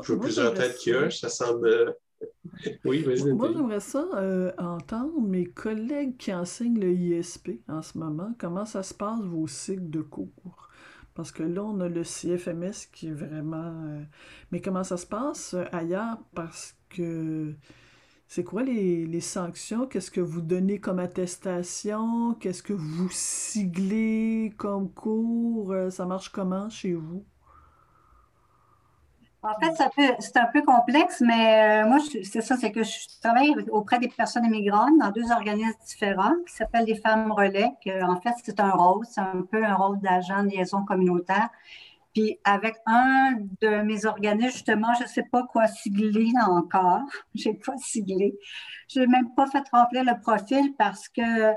[SPEAKER 2] Je veux plusieurs têtes qui ça semble oui, vas-y.
[SPEAKER 3] Moi, j'aimerais ça euh, entendre mes collègues qui enseignent le ISP en ce moment. Comment ça se passe, vos cycles de cours? Parce que là, on a le CFMS qui est vraiment. Euh, mais comment ça se passe euh, ailleurs? Parce que c'est quoi les, les sanctions? Qu'est-ce que vous donnez comme attestation? Qu'est-ce que vous siglez comme cours? Ça marche comment chez vous?
[SPEAKER 6] En fait, c'est un peu complexe, mais euh, moi, c'est ça, c'est que je travaille auprès des personnes immigrantes dans deux organismes différents qui s'appellent les femmes relais. En fait, c'est un rôle, c'est un peu un rôle d'agent de liaison communautaire. Puis avec un de mes organismes, justement, je ne sais pas quoi sigler encore. Je n'ai pas siglé. Je n'ai même pas fait remplir le profil parce que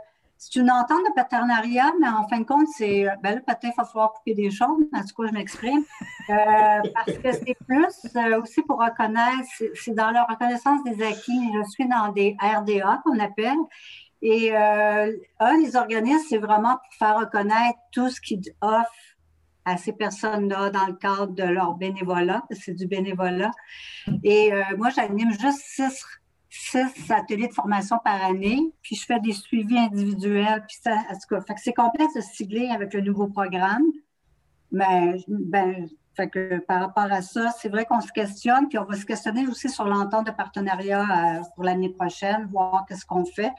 [SPEAKER 6] c'est une entente de partenariat, mais en fin de compte, c'est. Ben là, peut-être qu'il va falloir couper des choses, en tout cas, je m'exprime. Euh, parce que c'est plus euh, aussi pour reconnaître, c'est dans la reconnaissance des acquis. Je suis dans des RDA qu'on appelle. Et euh, un des organismes, c'est vraiment pour faire reconnaître tout ce qu'ils offrent à ces personnes-là dans le cadre de leur bénévolat. C'est du bénévolat. Et moi, j'anime juste six six ateliers de formation par année, puis je fais des suivis individuels. Puis ça, c'est complexe de sigler avec le nouveau programme. Mais ben, fait que par rapport à ça, c'est vrai qu'on se questionne, puis on va se questionner aussi sur l'entente de partenariat euh, pour l'année prochaine, voir qu'est-ce qu'on fait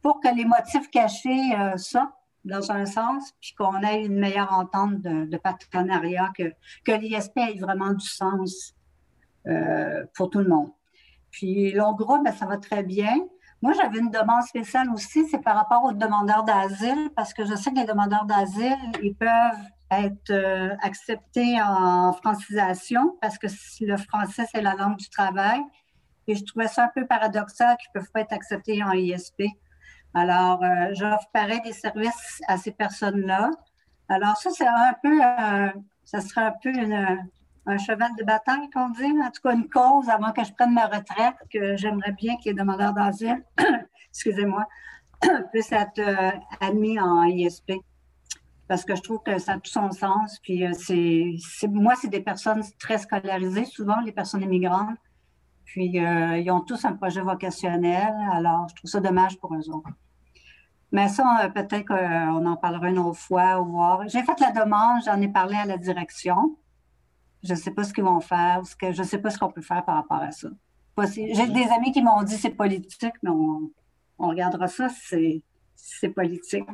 [SPEAKER 6] pour que les motifs cachés euh, sortent dans un sens, puis qu'on ait une meilleure entente de, partenariat, que, que l'ISP ait vraiment du sens euh, pour tout le monde. Puis long gros, ben, ça va très bien. Moi, j'avais une demande spéciale aussi, c'est par rapport aux demandeurs d'asile, parce que je sais que les demandeurs d'asile, ils peuvent être euh, acceptés en francisation, parce que le français, c'est la langue du travail. Et je trouvais ça un peu paradoxal qu'ils ne peuvent pas être acceptés en ISP. Alors, euh, j'offre pareil des services à ces personnes-là. Alors, ça, c'est un peu, euh, ça serait un peu une, un cheval de bataille, qu'on dit, en tout cas une cause avant que je prenne ma retraite, que j'aimerais bien que les demandeurs d'asile, excusez-moi, puissent être euh, admis en ISP. Parce que je trouve que ça a tout son sens. Puis euh, c'est, moi, c'est des personnes très scolarisées, souvent les personnes immigrantes. Puis euh, ils ont tous un projet vocationnel. Alors, je trouve ça dommage pour eux autres. Mais ça, peut-être qu'on en parlera une autre fois. Voir. J'ai fait la demande, j'en ai parlé à la direction. Je ne sais pas ce qu'ils vont faire, ce que, je ne sais pas ce qu'on peut faire par rapport à ça. J'ai des amis qui m'ont dit c'est politique, mais on, regardera ça, c'est politique.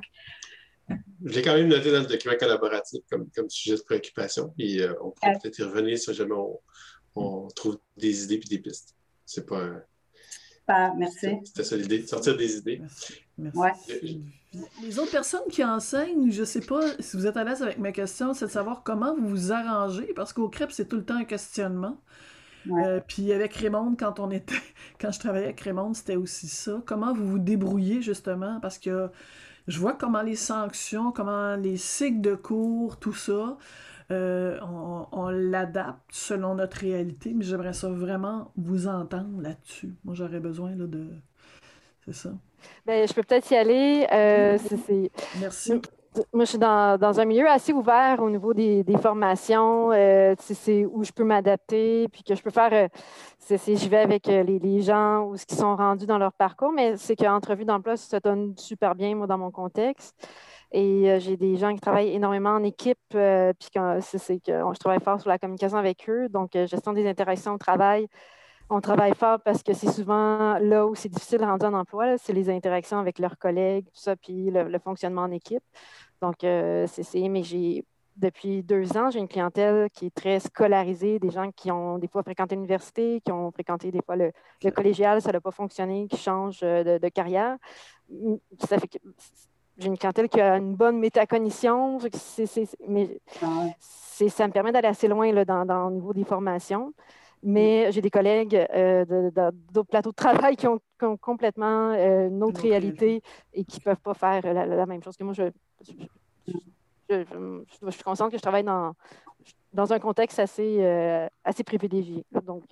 [SPEAKER 2] J'ai quand même noté dans le document collaboratif comme, sujet de préoccupation, puis euh, on pourrait peut-être y revenir si jamais on, trouve des idées et des pistes. C'est pas.
[SPEAKER 6] Merci.
[SPEAKER 2] C'était ça l'idée, sortir des idées.
[SPEAKER 3] Merci. Les autres personnes qui enseignent, je ne sais pas si vous êtes à l'aise avec ma question, c'est de savoir comment vous vous arrangez, parce qu'au CREP, c'est tout le temps un questionnement. Euh, puis avec Raymond, quand on était, quand je travaillais avec Raymond, c'était aussi ça. Comment vous vous débrouillez justement? Parce que je vois comment les sanctions, comment les cycles de cours, tout ça, euh, on, l'adapte selon notre réalité, mais j'aimerais ça vraiment vous entendre là-dessus. Moi, j'aurais besoin là, de. C'est ça.
[SPEAKER 8] Bien, je peux peut-être y aller. Euh,
[SPEAKER 3] Merci.
[SPEAKER 8] Moi, je suis dans, un milieu assez ouvert au niveau des, formations. Euh, c'est où je peux m'adapter, puis que je peux faire. Euh, c'est je vais avec euh, les, gens ou ce qui sont rendus dans leur parcours, mais c'est qu'entrevue d'emploi, ça donne super bien, moi, dans mon contexte. Et j'ai des gens qui travaillent énormément en équipe, puis c'est que je travaille fort sur la communication avec eux. Donc, gestion des interactions au travail, on travaille fort parce que c'est souvent là où c'est difficile de rendre un emploi, c'est les interactions avec leurs collègues, tout ça, puis le, fonctionnement en équipe. Donc, euh, c'est mais j'ai depuis deux ans, j'ai une clientèle qui est très scolarisée, des gens qui ont des fois fréquenté l'université, qui ont fréquenté des fois le, collégial, ça n'a pas fonctionné, qui changent euh, de, carrière. Ça fait que j'ai une clientèle qui a une bonne métacognition, mais ça me permet d'aller assez loin là, dans, dans, au niveau des formations. Mais j'ai des collègues euh, d'autres plateaux de travail qui ont, complètement euh, une autre réalité et qui ne peuvent pas faire la, même chose que moi. Je, je, suis consciente que je travaille dans, dans un contexte assez, euh, assez privilégié. Donc,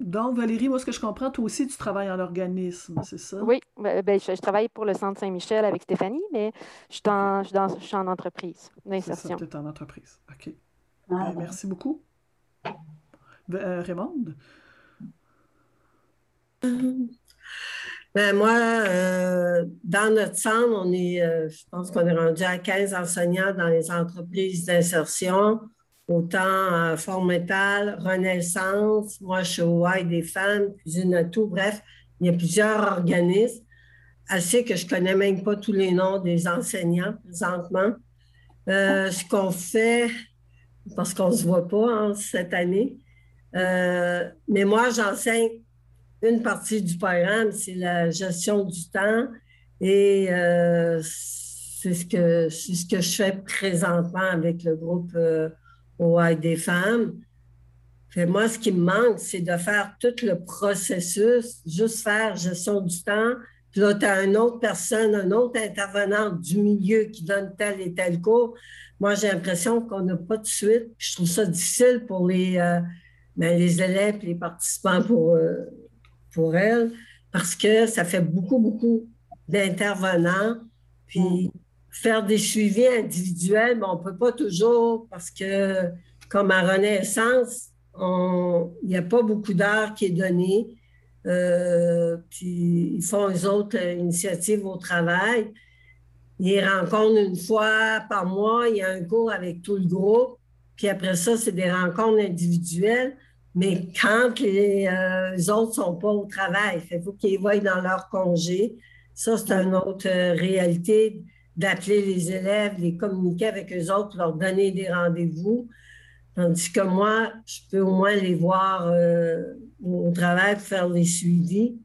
[SPEAKER 3] Donc, Valérie, moi, ce que je comprends, toi aussi, tu travailles en organisme, c'est ça?
[SPEAKER 8] Oui, ben, ben je, travaille pour le Centre Saint-Michel avec Stéphanie, mais je suis, en, je suis, en entreprise d'insertion.
[SPEAKER 3] Tu es en entreprise. OK. Ben, merci beaucoup. Euh, Raymond?
[SPEAKER 4] Ben moi, euh, dans notre centre, on est, euh, je pense qu'on est rendu à 15 enseignants dans les entreprises d'insertion, autant à Fort Métal, Renaissance, moi je suis au Y des femmes, Cuisine à tout, bref, il y a plusieurs organismes. Assez que je ne connais même pas tous les noms des enseignants présentement. ce qu'on fait, parce qu'on ne se voit pas hein, cette année, euh, mais moi, j'enseigne une partie du programme, c'est la gestion du temps. Et euh, c'est ce, que, ce que je fais présentement avec le groupe euh, des femmes. moi, ce qui me manque, c'est de faire tout le processus, juste faire gestion du temps. Puis là, tu as une autre personne, un autre intervenant du milieu qui donne tel et tel cours. Moi, j'ai l'impression qu'on n'a pas de suite. Je trouve ça difficile pour les, euh, ben, les élèves et les participants pour, euh, pour elles, parce que ça fait beaucoup, beaucoup d'intervenants. Puis faire des suivis individuels, mais on ne peut pas toujours, parce que comme à Renaissance, il n'y a pas beaucoup d'heures qui est donné. Euh, puis ils font les autres initiatives au travail. Ils rencontrent une fois par mois, il y a un cours avec tout le groupe. Puis après ça, c'est des rencontres individuelles. Mais quand les, autres ne sont pas au travail, il faut qu'ils voient dans leur congé. Ça, c'est une autre euh, réalité d'appeler les élèves, les communiquer avec eux autres, leur donner des rendez-vous. Tandis que moi, je peux au moins les voir euh, au travail pour faire les suivis.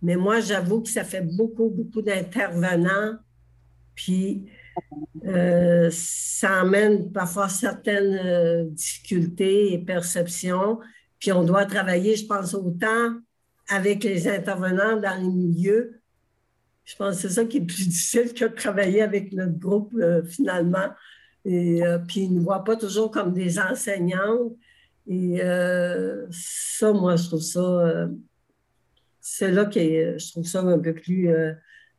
[SPEAKER 4] Mais moi, j'avoue que ça fait beaucoup, beaucoup d'intervenants. Puis, ça amène parfois certaines difficultés et perceptions. Puis on doit travailler, je pense, autant avec les intervenants dans les milieux. Je pense que c'est ça qui est plus difficile que de travailler avec notre groupe euh, finalement. Et euh, puis, ils ne voient pas toujours comme des enseignantes. Et euh, ça, moi, je trouve ça. Euh, c'est là que je trouve ça un peu plus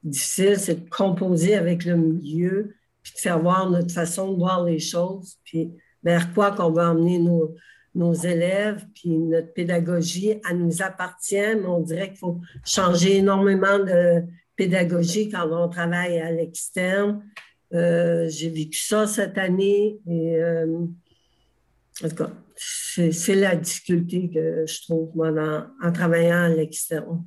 [SPEAKER 4] difficile, c'est de composer avec le milieu, puis de faire voir notre façon de voir les choses, puis vers quoi qu'on va emmener nos, élèves, puis notre pédagogie, elle nous appartient, mais on dirait qu'il faut changer énormément de pédagogie quand on travaille à l'externe. Euh, j'ai vécu ça cette année et euh, en tout cas, c'est la difficulté que je trouve moi en travaillant à l'externe.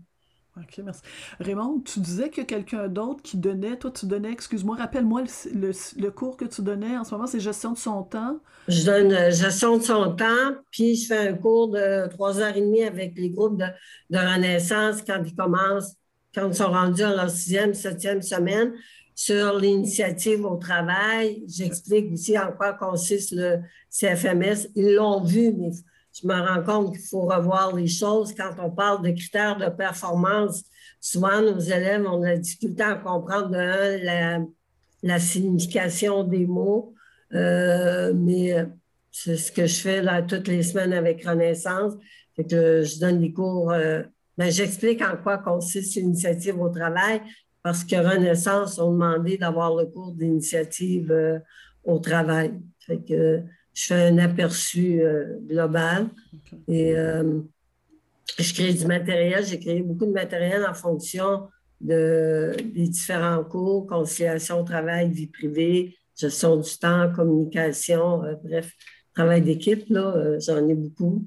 [SPEAKER 3] Merci. Raymond, tu disais que quelqu'un d'autre qui donnait, toi tu donnais, excuse-moi, rappelle-moi le, cours que tu donnais en ce moment, c'est gestion de son temps.
[SPEAKER 4] Je donne euh, gestion de son temps, puis je fais un cours de trois heures et demie avec les groupes de, Renaissance quand ils commencent, quand ils sont rendus à leur sixième, septième semaine sur l'initiative au travail. J'explique aussi en quoi consiste le CFMS. Ils l'ont vu, mais je me rends compte qu'il faut revoir les choses. Quand on parle de critères de performance, souvent nos élèves ont de la difficulté à comprendre la, signification des mots. Euh, mais c'est ce que je fais toutes les semaines avec Renaissance. Que je donne des cours. Euh, ben, j'explique en quoi consiste l'initiative au travail parce que Renaissance ont demandé d'avoir le cours d'initiative euh, au travail. Je fais un aperçu euh, global et euh, je crée du matériel. J'ai créé beaucoup de matériel en fonction de, des différents cours, conciliation, travail, vie privée, gestion du temps, communication, bref, travail d'équipe, là, j'en ai beaucoup.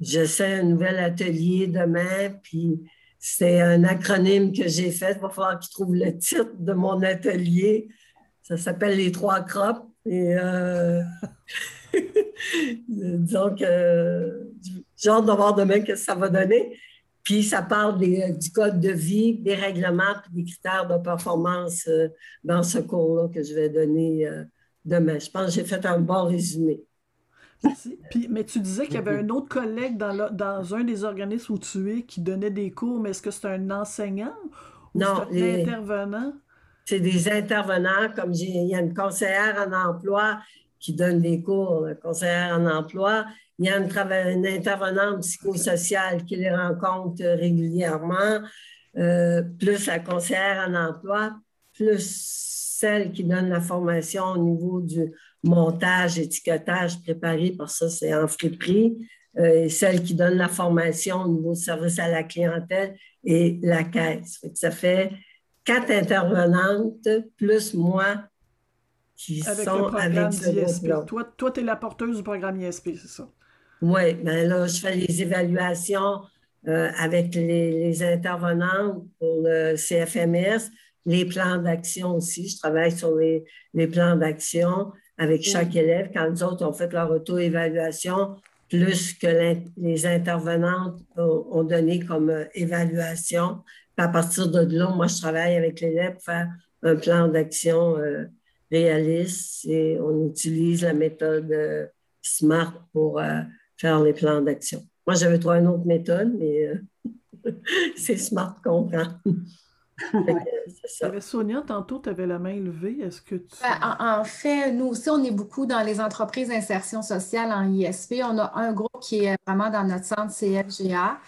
[SPEAKER 4] J'essaie un nouvel atelier demain, puis c'est un acronyme que j'ai fait. Il va falloir qu'il trouve le titre de mon atelier. Ça s'appelle Les Trois Crops. Et euh, disons que j'ai hâte de voir demain ce que ça va donner. Puis ça parle du code de vie, des règlements et des critères de performance euh, dans ce cours-là que je vais donner euh, demain. Je pense que j'ai fait un bon résumé
[SPEAKER 3] mais tu disais qu'il y avait un autre collègue dans, dans un des organismes où tu es qui donnait des cours, mais est-ce que c'est un enseignant ou c'est un intervenant?
[SPEAKER 4] C'est des intervenants, comme il y a une conseillère en emploi qui donne des cours, conseillère en emploi. Il y a une, une intervenante psychosociale qui les rencontre régulièrement, euh, plus la conseillère en emploi, plus celle qui donne la formation au niveau du montage, étiquetage préparé, que ça, c'est en friperie, euh, et celle qui donne la formation au niveau du service à la clientèle et la caisse. ça fait quatre intervenantes plus moi qui sont avec ce
[SPEAKER 3] Toi, toi tu es la porteuse du programme ISP, c'est ça?
[SPEAKER 4] Oui, bien là, je fais les évaluations euh, avec les, les intervenantes pour le CFMS les plans d'action aussi. Je travaille sur les, plans d'action avec chaque élève. Quand les autres ont fait leur auto-évaluation, plus que les intervenantes ont, donné comme euh, évaluation. À partir de là, moi, je travaille avec l'élève pour faire un plan d'action euh, réaliste et on utilise la méthode euh, SMART pour faire les plans d'action. Moi, j'avais trouvé une autre méthode, mais c'est SMART qu'on prend.
[SPEAKER 3] Sonia, tantôt, tu avais la main levée. Est-ce que tu...
[SPEAKER 5] Ben, en, fait, nous aussi, on est beaucoup dans les entreprises d'insertion sociale en ISP. On a un groupe qui est vraiment dans notre centre CFGA.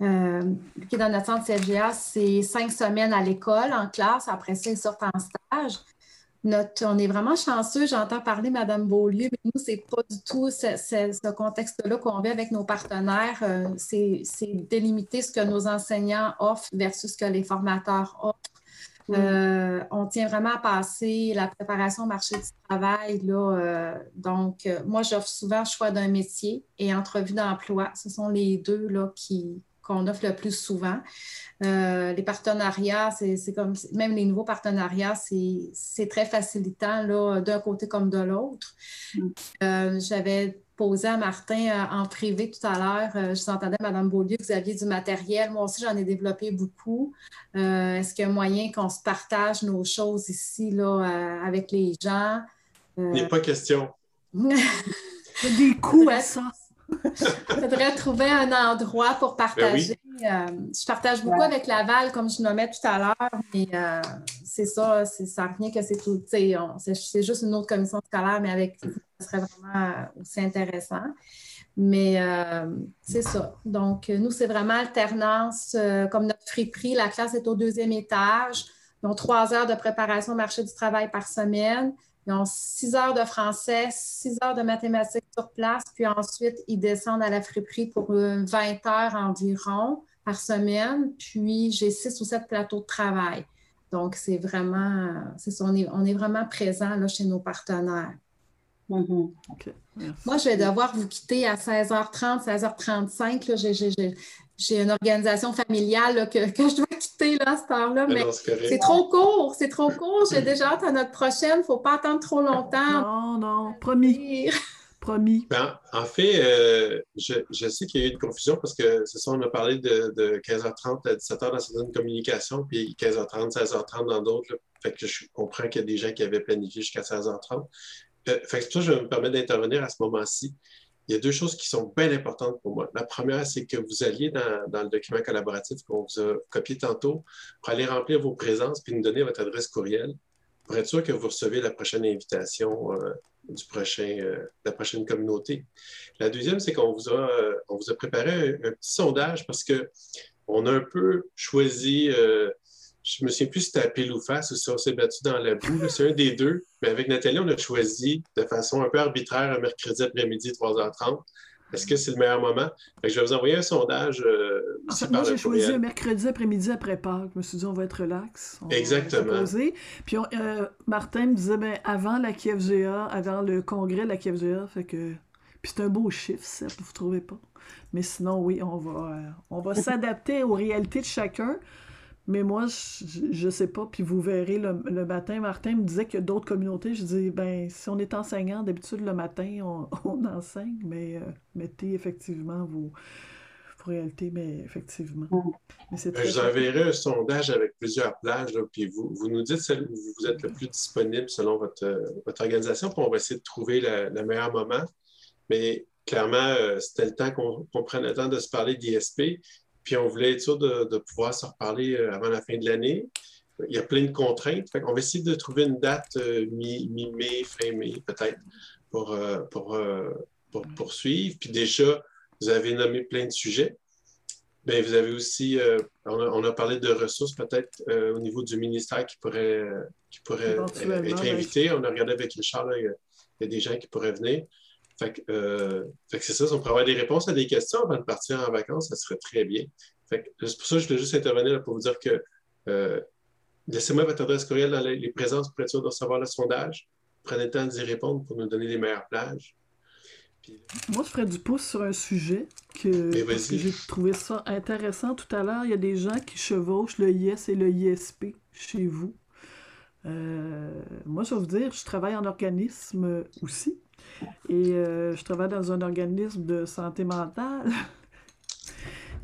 [SPEAKER 5] Euh, qui est dans notre centre CFGA, c'est cinq semaines à l'école, en classe. Après ça, ils sortent en stage on est vraiment chanceux. J'entends parler Mme Beaulieu, mais nous, ce n'est pas du tout ce, contexte-là qu'on vit avec nos partenaires. Euh, c'est délimiter ce que nos enseignants offrent versus ce que les formateurs offrent. Mm. Euh, on tient vraiment à passer la préparation au marché du travail. Là, euh, donc, moi, j'offre souvent choix d'un métier et entrevue d'emploi. Ce sont les deux là, qui, qu'on offre le plus souvent. Euh, les partenariats, c'est comme, même les nouveaux partenariats, c'est très facilitant d'un côté comme de l'autre. Mm. Euh, j'avais posé à Martin euh, en privé tout à l'heure, je vous entendais, Mme Beaulieu, que vous aviez du matériel. Moi aussi, j'en ai développé beaucoup. Est-ce qu'il y a un moyen qu'on se partage nos choses ici là, avec les gens?
[SPEAKER 2] Il n'y a pas question.
[SPEAKER 3] des coûts à ça.
[SPEAKER 5] Il faudrait trouver un endroit pour ben partager. Euh, je partage beaucoup avec Laval, comme je nommais tout à l'heure, mais euh, c'est ça, ça rien que c'est tout. C'est juste une autre commission scolaire, mais avec ça serait vraiment aussi intéressant. Mais euh, c'est ça. Donc, nous, c'est vraiment alternance. Euh, comme notre friperie, la classe est au deuxième étage. Ont trois heures de préparation au marché du travail par semaine. Ils ont six heures de français, six heures de mathématiques sur place, puis ensuite, ils descendent à la friperie pour 20 heures environ par semaine. Puis, j'ai six ou sept plateaux de travail. Donc, c'est vraiment, c'est ça, on est, on est, vraiment présent là, chez nos partenaires.
[SPEAKER 3] Mm-hmm.
[SPEAKER 5] Moi, je vais devoir vous quitter à 16h30, 16h35. J'ai une organisation familiale que, je dois quitter là, à cette heure-là, mais c'est trop court, c'est trop court. J'ai déjà hâte à notre prochaine. Il ne faut pas attendre trop longtemps.
[SPEAKER 3] Non, non, promis. Promis.
[SPEAKER 2] Ben, en fait, euh, je, sais qu'il y a eu une confusion parce que c'est ça, on a parlé de, 15h30 à 17h dans certaines communications, puis 15h30, 16h30 dans d'autres. Fait que je comprends qu'il y a des gens qui avaient planifié jusqu'à 16h30. Euh, fait que ça, je me permets d'intervenir à ce moment-ci. Il y a deux choses qui sont bien importantes pour moi. La première, c'est que vous alliez dans, le document collaboratif qu'on vous a copié tantôt pour aller remplir vos présences puis nous donner votre adresse courriel pour être sûr que vous recevez la prochaine invitation euh, du prochain, euh, de la prochaine communauté. La deuxième, c'est qu'on vous, a, on vous a préparé un, un, petit sondage parce qu'on a un peu choisi je me souviens plus si c'était à pile ou face ou si on s'est battu dans la boue. C'est un des deux. Mais avec Nathalie, on a choisi de façon un peu arbitraire un mercredi après-midi, 3h30. Est-ce que c'est le meilleur moment? je vais vous envoyer un sondage. Euh,
[SPEAKER 3] moi, j'ai choisi un mercredi après-midi après Pâques. Je me suis dit, on va être relax.
[SPEAKER 2] Exactement.
[SPEAKER 3] Puis euh, Martin me disait, ben, avant la KFGA, avant le congrès de la KFGA, fait que. Puis c'est un beau chiffre, ça, vous trouvez pas? Mais sinon, oui, on va, euh, on va s'adapter aux réalités de chacun. Mais moi, je ne sais pas. Puis vous verrez, le, matin, Martin me disait qu'il y a d'autres communautés. Je dis, ben, si on est enseignant, d'habitude, le matin, on, enseigne, mais euh, mettez effectivement vos, réalités, mais effectivement.
[SPEAKER 2] Mais ben, je vous enverrai un sondage avec plusieurs plages, puis vous, vous, nous dites celle où vous êtes le plus disponible selon votre, votre organisation, puis on va essayer de trouver le, meilleur moment. Mais clairement, euh, c'était le temps qu'on prenne le temps de se parler d'ISP. Puis on voulait être sûr de, pouvoir se reparler euh, avant la fin de l'année. Il y a plein de contraintes. on va essayer de trouver une date euh, mi-mai, fin mai, peut-être, pour, euh, pour, poursuivre. Puis déjà, vous avez nommé plein de sujets. Bien, vous avez aussi, on a, parlé de ressources peut-être au niveau du ministère qui pourrait, qui pourrait être invité. On a regardé avec Richard, il, y a, des gens qui pourraient venir. Euh, fait que, c'est ça, si on pourrait avoir des réponses à des questions avant de partir en vacances, ça serait très bien. c'est pour ça que je voulais juste intervenir pour vous dire que euh, laissez-moi votre adresse courriel dans les, présences pour être sûr de recevoir le sondage. Prenez le temps d'y répondre pour nous donner les meilleures plages.
[SPEAKER 3] Moi, je ferais du pouce sur un sujet que, j'ai trouvé ça intéressant tout à l'heure. Il y a des gens qui chevauchent le IS et le ISP chez vous. Euh, moi, je vais vous dire, je travaille en organisme aussi. Et euh, je travaille dans un organisme de santé mentale.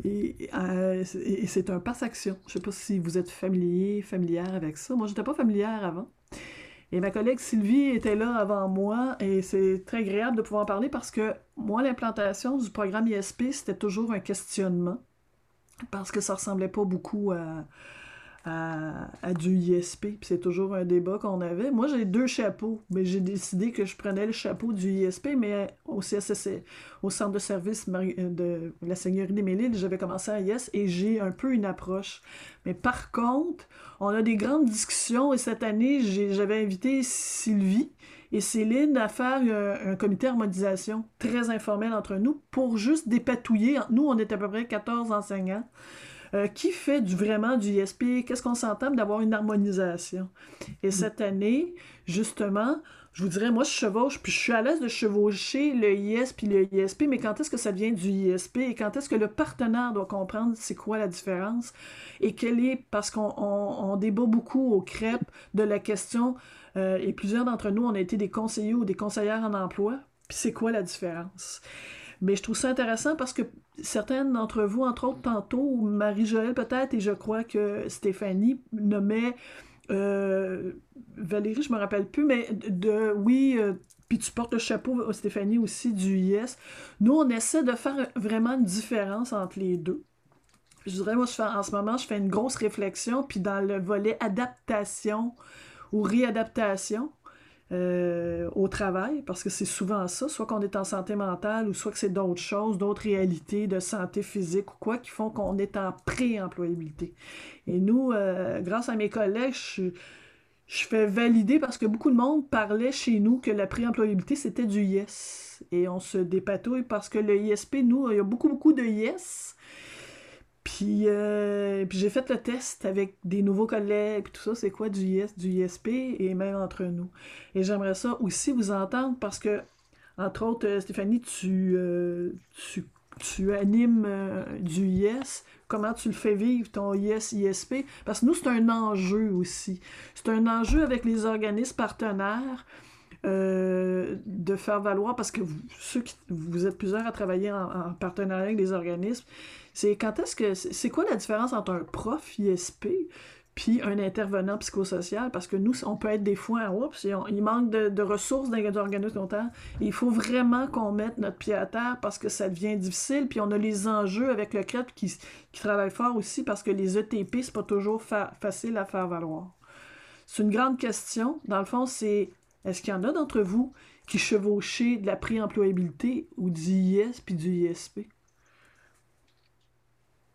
[SPEAKER 3] Euh, et, c'est un passe-action. Je ne sais pas si vous êtes familier, familière avec ça. Moi, je n'étais pas familière avant. Et ma collègue Sylvie était là avant moi et c'est très agréable de pouvoir en parler parce que moi, l'implantation du programme ISP, c'était toujours un questionnement parce que ça ressemblait pas beaucoup à, à, du ISP. Puis c'est toujours un débat qu'on avait. Moi, j'ai deux chapeaux, mais j'ai décidé que je prenais le chapeau du ISP, mais au CSSC, au Centre de service de la Seigneurie des Mélides, j'avais commencé à IS et j'ai un peu une approche. Mais par contre, on a des grandes discussions et cette année, j'avais invité Sylvie et Céline à faire un, un, comité harmonisation très informel entre nous pour juste dépatouiller. Nous, on était à peu près 14 enseignants. Euh, qui fait du, vraiment du ISP? Qu'est-ce qu'on s'entend d'avoir une harmonisation? Et mm. cette année, justement, je vous dirais, moi, je chevauche, puis je suis à l'aise de chevaucher le IS puis le ISP, mais quand est-ce que ça vient du ISP et quand est-ce que le partenaire doit comprendre c'est quoi la différence et quelle est, parce qu'on débat beaucoup au CREP de la question, euh, et plusieurs d'entre nous, on a été des conseillers ou des conseillères en emploi, puis c'est quoi la différence? Mais je trouve ça intéressant parce que certaines d'entre vous, entre autres tantôt, Marie-Joëlle peut-être, et je crois que Stéphanie nommait euh, Valérie, je me rappelle plus, mais de oui, euh, puis tu portes le chapeau, Stéphanie, aussi du IS. Nous, on essaie de faire vraiment une différence entre les deux. je dirais, moi, je fais, en ce moment, je fais une grosse réflexion, puis dans le volet adaptation ou réadaptation, euh, au travail, parce que c'est souvent ça, soit qu'on est en santé mentale ou soit que c'est d'autres choses, d'autres réalités de santé physique ou quoi qui font qu'on est en pré-employabilité. Et nous, euh, grâce à mes collègues, je, je, fais valider parce que beaucoup de monde parlait chez nous que la pré-employabilité, c'était du yes. Et on se dépatouille parce que le ISP, nous, il y a beaucoup, beaucoup de yes puis, euh, puis j'ai fait le test avec des nouveaux collègues, puis tout ça, c'est quoi du IS, du ISP, et même entre nous. Et j'aimerais ça aussi vous entendre parce que, entre autres, euh, Stéphanie, tu, euh, tu, tu, animes du IS. Comment tu le fais vivre, ton IS, ISP? Parce que nous, c'est un enjeu aussi. C'est un enjeu avec les organismes partenaires. de faire valoir, parce que vous, vous êtes plusieurs à travailler en, en partenariat avec des organismes, c'est quand est-ce que. C'est quoi la différence entre un prof ISP puis un intervenant psychosocial? Parce que nous, on peut être des fois, oups, il manque de, ressources dans les organismes longtemps. Il faut vraiment qu'on mette notre pied à terre parce que ça devient difficile. Puis on a les enjeux avec le CREP qui, qui travaille fort aussi parce que les ETP, c'est pas toujours facile à faire valoir. C'est une grande question. Dans le fond, c'est est-ce qu'il y en a d'entre vous qui chevauchaient de la pré-employabilité ou du IS puis du ISP?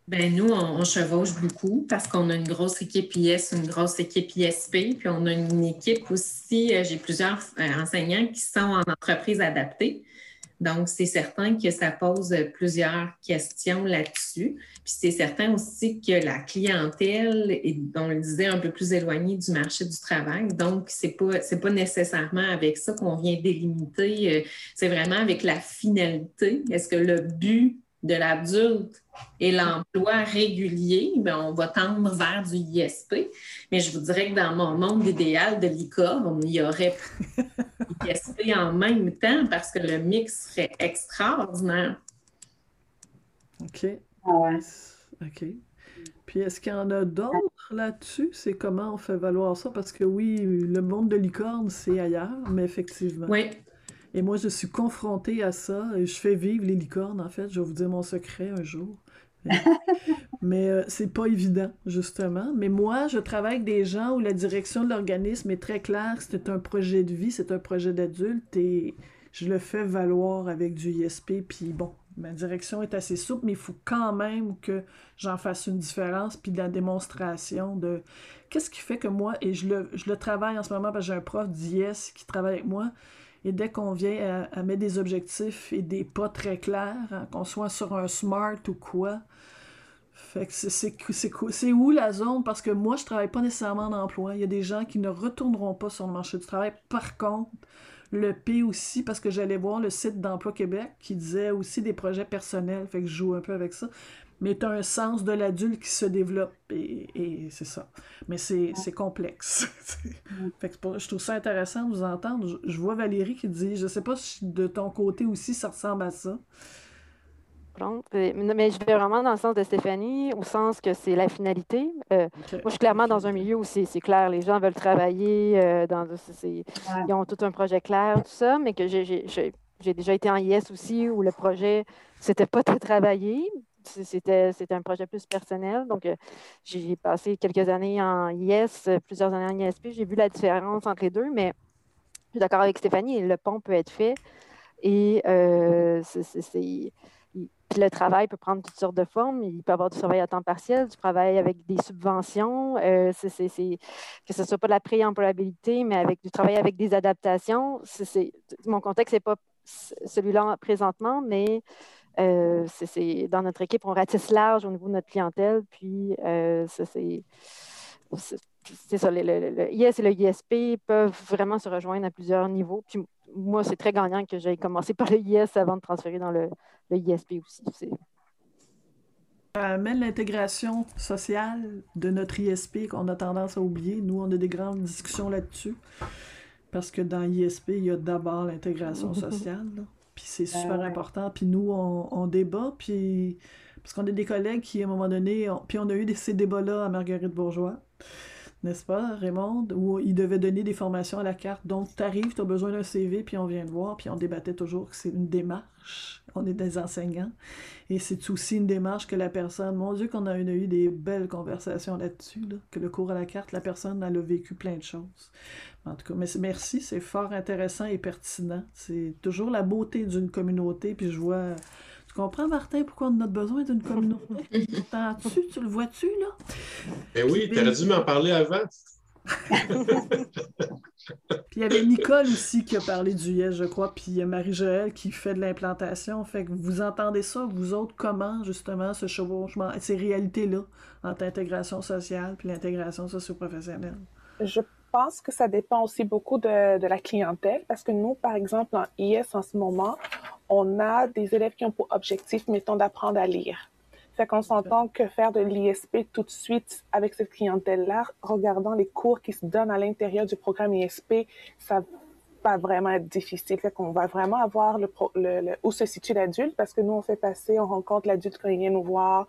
[SPEAKER 11] Ben nous, on, chevauche beaucoup parce qu'on a une grosse équipe IS, une grosse équipe ISP, puis on a une équipe aussi, euh, j'ai plusieurs euh, enseignants qui sont en entreprise adaptée. Donc, c'est certain que ça pose plusieurs questions là-dessus. Puis c'est certain aussi que la clientèle est, on le disait, un peu plus éloignée du marché du travail. Donc, ce n'est pas, pas nécessairement avec ça qu'on vient délimiter. Euh, c'est vraiment avec la finalité. Est-ce que le but de l'adulte et l'emploi régulier, bien, on va tendre vers du ISP. Mais je vous dirais que dans mon monde idéal de licorne, il y aurait ISP en même temps parce que le mix serait extraordinaire.
[SPEAKER 3] OK. Ah OK. Puis est-ce qu'il y en a d'autres là-dessus? C'est comment on fait valoir ça? Parce que oui, le monde de licorne, c'est ailleurs, mais effectivement.
[SPEAKER 11] Oui.
[SPEAKER 3] Et moi, je suis confrontée à ça. Et je fais vivre les licornes, en fait. Je vais vous dire mon secret un jour. Mais, euh, c'est pas évident, justement. Mais moi, je travaille avec des gens où la direction de l'organisme est très claire. C'est un projet de vie, c'est un projet d'adulte. Et je le fais valoir avec du ISP. Puis bon, ma direction est assez souple, mais il faut quand même que j'en fasse une différence. Puis de la démonstration de qu'est-ce qui fait que moi, et je le, je le travaille en ce moment parce que j'ai un prof d'IS qui travaille avec moi et dès qu'on vient à, mettre des objectifs et des pas très clairs, hein, qu'on soit sur un smart ou quoi, c'est où la zone? Parce que moi, je travaille pas nécessairement en emploi. Il y a des gens qui ne retourneront pas sur le marché du travail. Par contre, le P aussi, parce que j'allais voir le site d'Emploi Québec qui disait aussi des projets personnels. Fait que je joue un peu avec ça mais tu as un sens de l'adulte qui se développe et, c'est ça. Mais c'est complexe. fait que je trouve ça intéressant de vous entendre. Je, vois Valérie qui dit Je sais pas si de ton côté aussi ça ressemble à ça.
[SPEAKER 8] Mais je vais vraiment dans le sens de Stéphanie, au sens que c'est la finalité. Euh, moi, je suis clairement dans un milieu où c'est clair, les gens veulent travailler, euh, dans, ils ont tout un projet clair, tout ça, mais que j'ai déjà été en IS aussi, où le projet, c'était pas très travaillé, c'était, un projet plus personnel. Donc, euh, j'ai passé quelques années en IS, plusieurs années en ISP. J'ai vu la différence entre les deux, mais je suis d'accord avec Stéphanie, le pont peut être fait. Et euh, le travail peut prendre toutes sortes de formes. Il peut y avoir du travail à temps partiel, du travail avec des subventions, euh, que ce ne soit pas de la pré-employabilité, mais avec du travail avec des adaptations. mon contexte n'est pas celui-là présentement, mais euh, dans notre équipe, on ratisse large au niveau de notre clientèle. Puis, euh, c'est, ça, le, le, IS et le ISP peuvent vraiment se rejoindre à plusieurs niveaux. Puis, moi, c'est très gagnant que j'aille commencer par le IS avant de transférer dans le, ISP aussi.
[SPEAKER 3] Ça amène l'intégration sociale de notre ISP qu'on a tendance à oublier. Nous, on a des grandes discussions là-dessus. Parce que dans l'ISP, il y a d'abord l'intégration sociale. Puis c'est ben super important. Puis nous, on, débat, puis parce qu'on a des collègues qui, à un moment donné, puis on a eu ces débats-là à Marguerite Bourgeois. n'est-ce pas, Raymond, où il devait donner des formations à la carte. Donc, tu arrives, tu as besoin d'un CV, puis on vient te voir, puis on débattait toujours que c'est une démarche. On est des enseignants. Et c'est aussi une démarche que la personne, mon Dieu, qu'on a eu des belles conversations là-dessus, que le cours à la carte, la personne, elle a vécu plein de choses. En tout cas, mais merci, c'est fort intéressant et pertinent. C'est toujours la beauté d'une communauté, puis je vois tu comprends, Martin, pourquoi on a besoin d'une communauté? tu tu le vois-tu, là?
[SPEAKER 2] Ben oui, tu aurais dû m'en parler avant.
[SPEAKER 3] puis il y avait Nicole aussi qui a parlé du YES, je crois, puis il y a Marie-Joëlle qui fait de l'implantation. Fait que vous entendez ça, vous autres, comment, justement, ce chevauchement, ces réalités-là, entre l'intégration sociale puis l'intégration socio-professionnelle?
[SPEAKER 9] Je pense que ça dépend aussi beaucoup de, de, la clientèle, parce que nous, par exemple, en IS en ce moment, on a des élèves qui ont pour objectif, mettons, d'apprendre à lire. Fait qu'on s'entend que faire de l'ISP tout de suite avec cette clientèle-là, regardant les cours qui se donnent à l'intérieur du programme ISP, ça va vraiment être difficile. Fait qu'on va vraiment avoir le, le, où se situe l'adulte parce que nous, on fait passer, on rencontre l'adulte quand il vient nous voir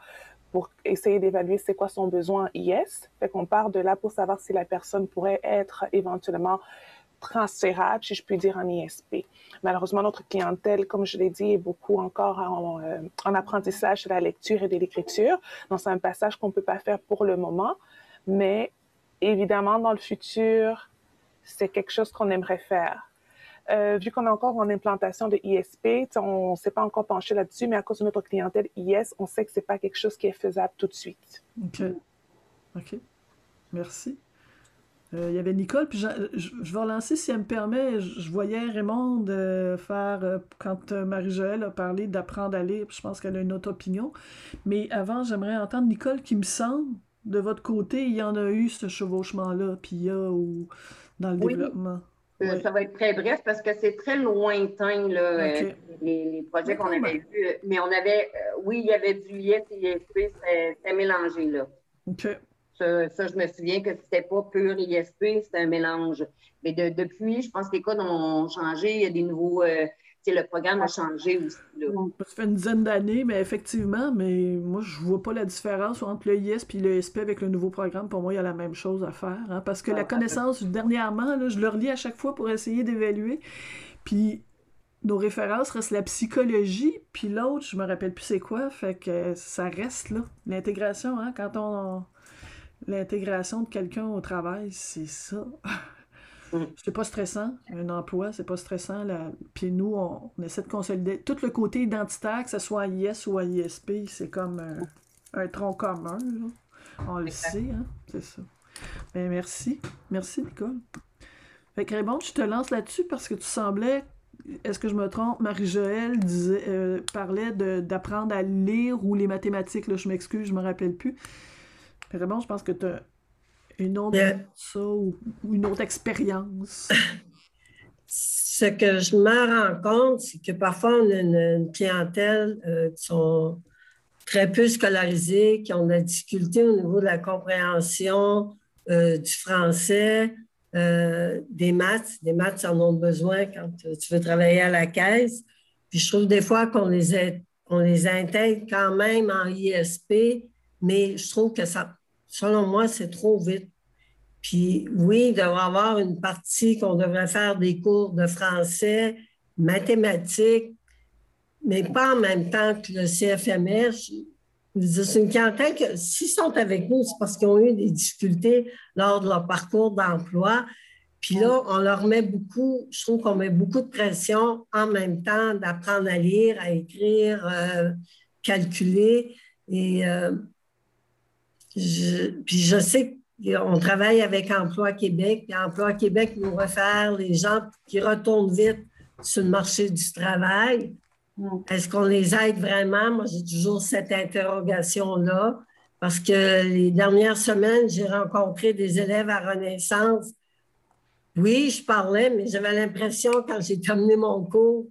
[SPEAKER 9] pour essayer d'évaluer c'est quoi son besoin IS. Fait qu'on part de là pour savoir si la personne pourrait être éventuellement transférable, si je puis dire, en ISP. Malheureusement, notre clientèle, comme je l'ai dit, est beaucoup encore en, euh, apprentissage de la lecture et de l'écriture. Donc, c'est un passage qu'on ne peut pas faire pour le moment, mais évidemment, dans le futur, c'est quelque chose qu'on aimerait faire. Euh, vu qu'on est encore en implantation de ISP, on ne s'est pas encore penché là-dessus, mais à cause de notre clientèle IS, on sait que ce n'est pas quelque chose qui est faisable tout de suite.
[SPEAKER 3] OK. OK. Merci. Euh, il y avait Nicole, puis je, vais relancer si elle me permet. Je, voyais Raymond euh, faire, euh, quand Marie-Joëlle a parlé d'apprendre à lire, je pense qu'elle a une autre opinion. Mais avant, j'aimerais entendre Nicole qui me semble, de votre côté, il y en a eu ce chevauchement-là, puis il y a ou, dans le développement?
[SPEAKER 10] Ça va être très bref parce que c'est très lointain, là, les, projets qu'on avait vus. Mais on avait, oui, il y avait du IS et ISP, c'était mélangé, là.
[SPEAKER 3] OK.
[SPEAKER 10] Ça, je me souviens que c'était pas pur ISP, c'était un mélange. Mais depuis, je pense que les codes ont changé. Il y a des nouveaux. Le programme a changé aussi.
[SPEAKER 3] Ça fait une dizaine d'années, mais effectivement, mais moi, je vois pas la différence entre le IS et le ISP avec le nouveau programme. Pour moi, il y a la même chose à faire. Hein, parce que la connaissance, dernièrement, là, je le relis à chaque fois pour essayer d'évaluer. Puis nos références restent la psychologie, puis l'autre, je me rappelle plus c'est quoi, fait que ça reste là. L'intégration, hein, quand on, l'intégration de quelqu'un au travail, c'est ça. Mm. c'est pas stressant. Un emploi, c'est pas stressant. Puis nous, on, essaie de consolider tout le côté identitaire, que ce soit à IS ou à ISP, c'est comme un, tronc commun. On le sait, hein? c'est ça. Ben, merci. Merci, Nicole. Fait que Raymond, je te lance là-dessus parce que tu semblais, est-ce que je me trompe, Marie-Joëlle disait, euh, parlait d'apprendre à lire ou les mathématiques, là, je m'excuse, je me rappelle plus. Vraiment, je pense que tu as une autre ça ou, une autre expérience?
[SPEAKER 4] Ce que je me rends compte, c'est que parfois, on a une, clientèle euh, qui sont très peu scolarisées, qui ont de la difficulté au niveau de la compréhension euh, du français, euh, des maths. Des maths, en ont besoin quand tu veux travailler à la caisse. Puis je trouve des fois qu'on les, on les intègre quand même en ISP, mais je trouve que ça, selon moi, c'est trop vite. Puis oui, il devrait y avoir une partie qu'on devrait faire des cours de français, mathématiques, mais pas en même temps que le CFMR. C'est une clientèle que s'ils sont avec nous, c'est parce qu'ils ont eu des difficultés lors de leur parcours d'emploi. Puis là, on leur met beaucoup, je trouve qu'on met beaucoup de pression en même temps d'apprendre à lire, à écrire, euh, calculer. Et euh, puis je sais qu'on travaille avec Emploi Québec, puis Emploi Québec nous refaire les gens qui retournent vite sur le marché du travail. Est-ce qu'on les aide vraiment? Moi, j'ai toujours cette interrogation-là parce que les dernières semaines, j'ai rencontré des élèves à Renaissance. Oui, je parlais, mais j'avais l'impression, quand j'ai terminé mon cours,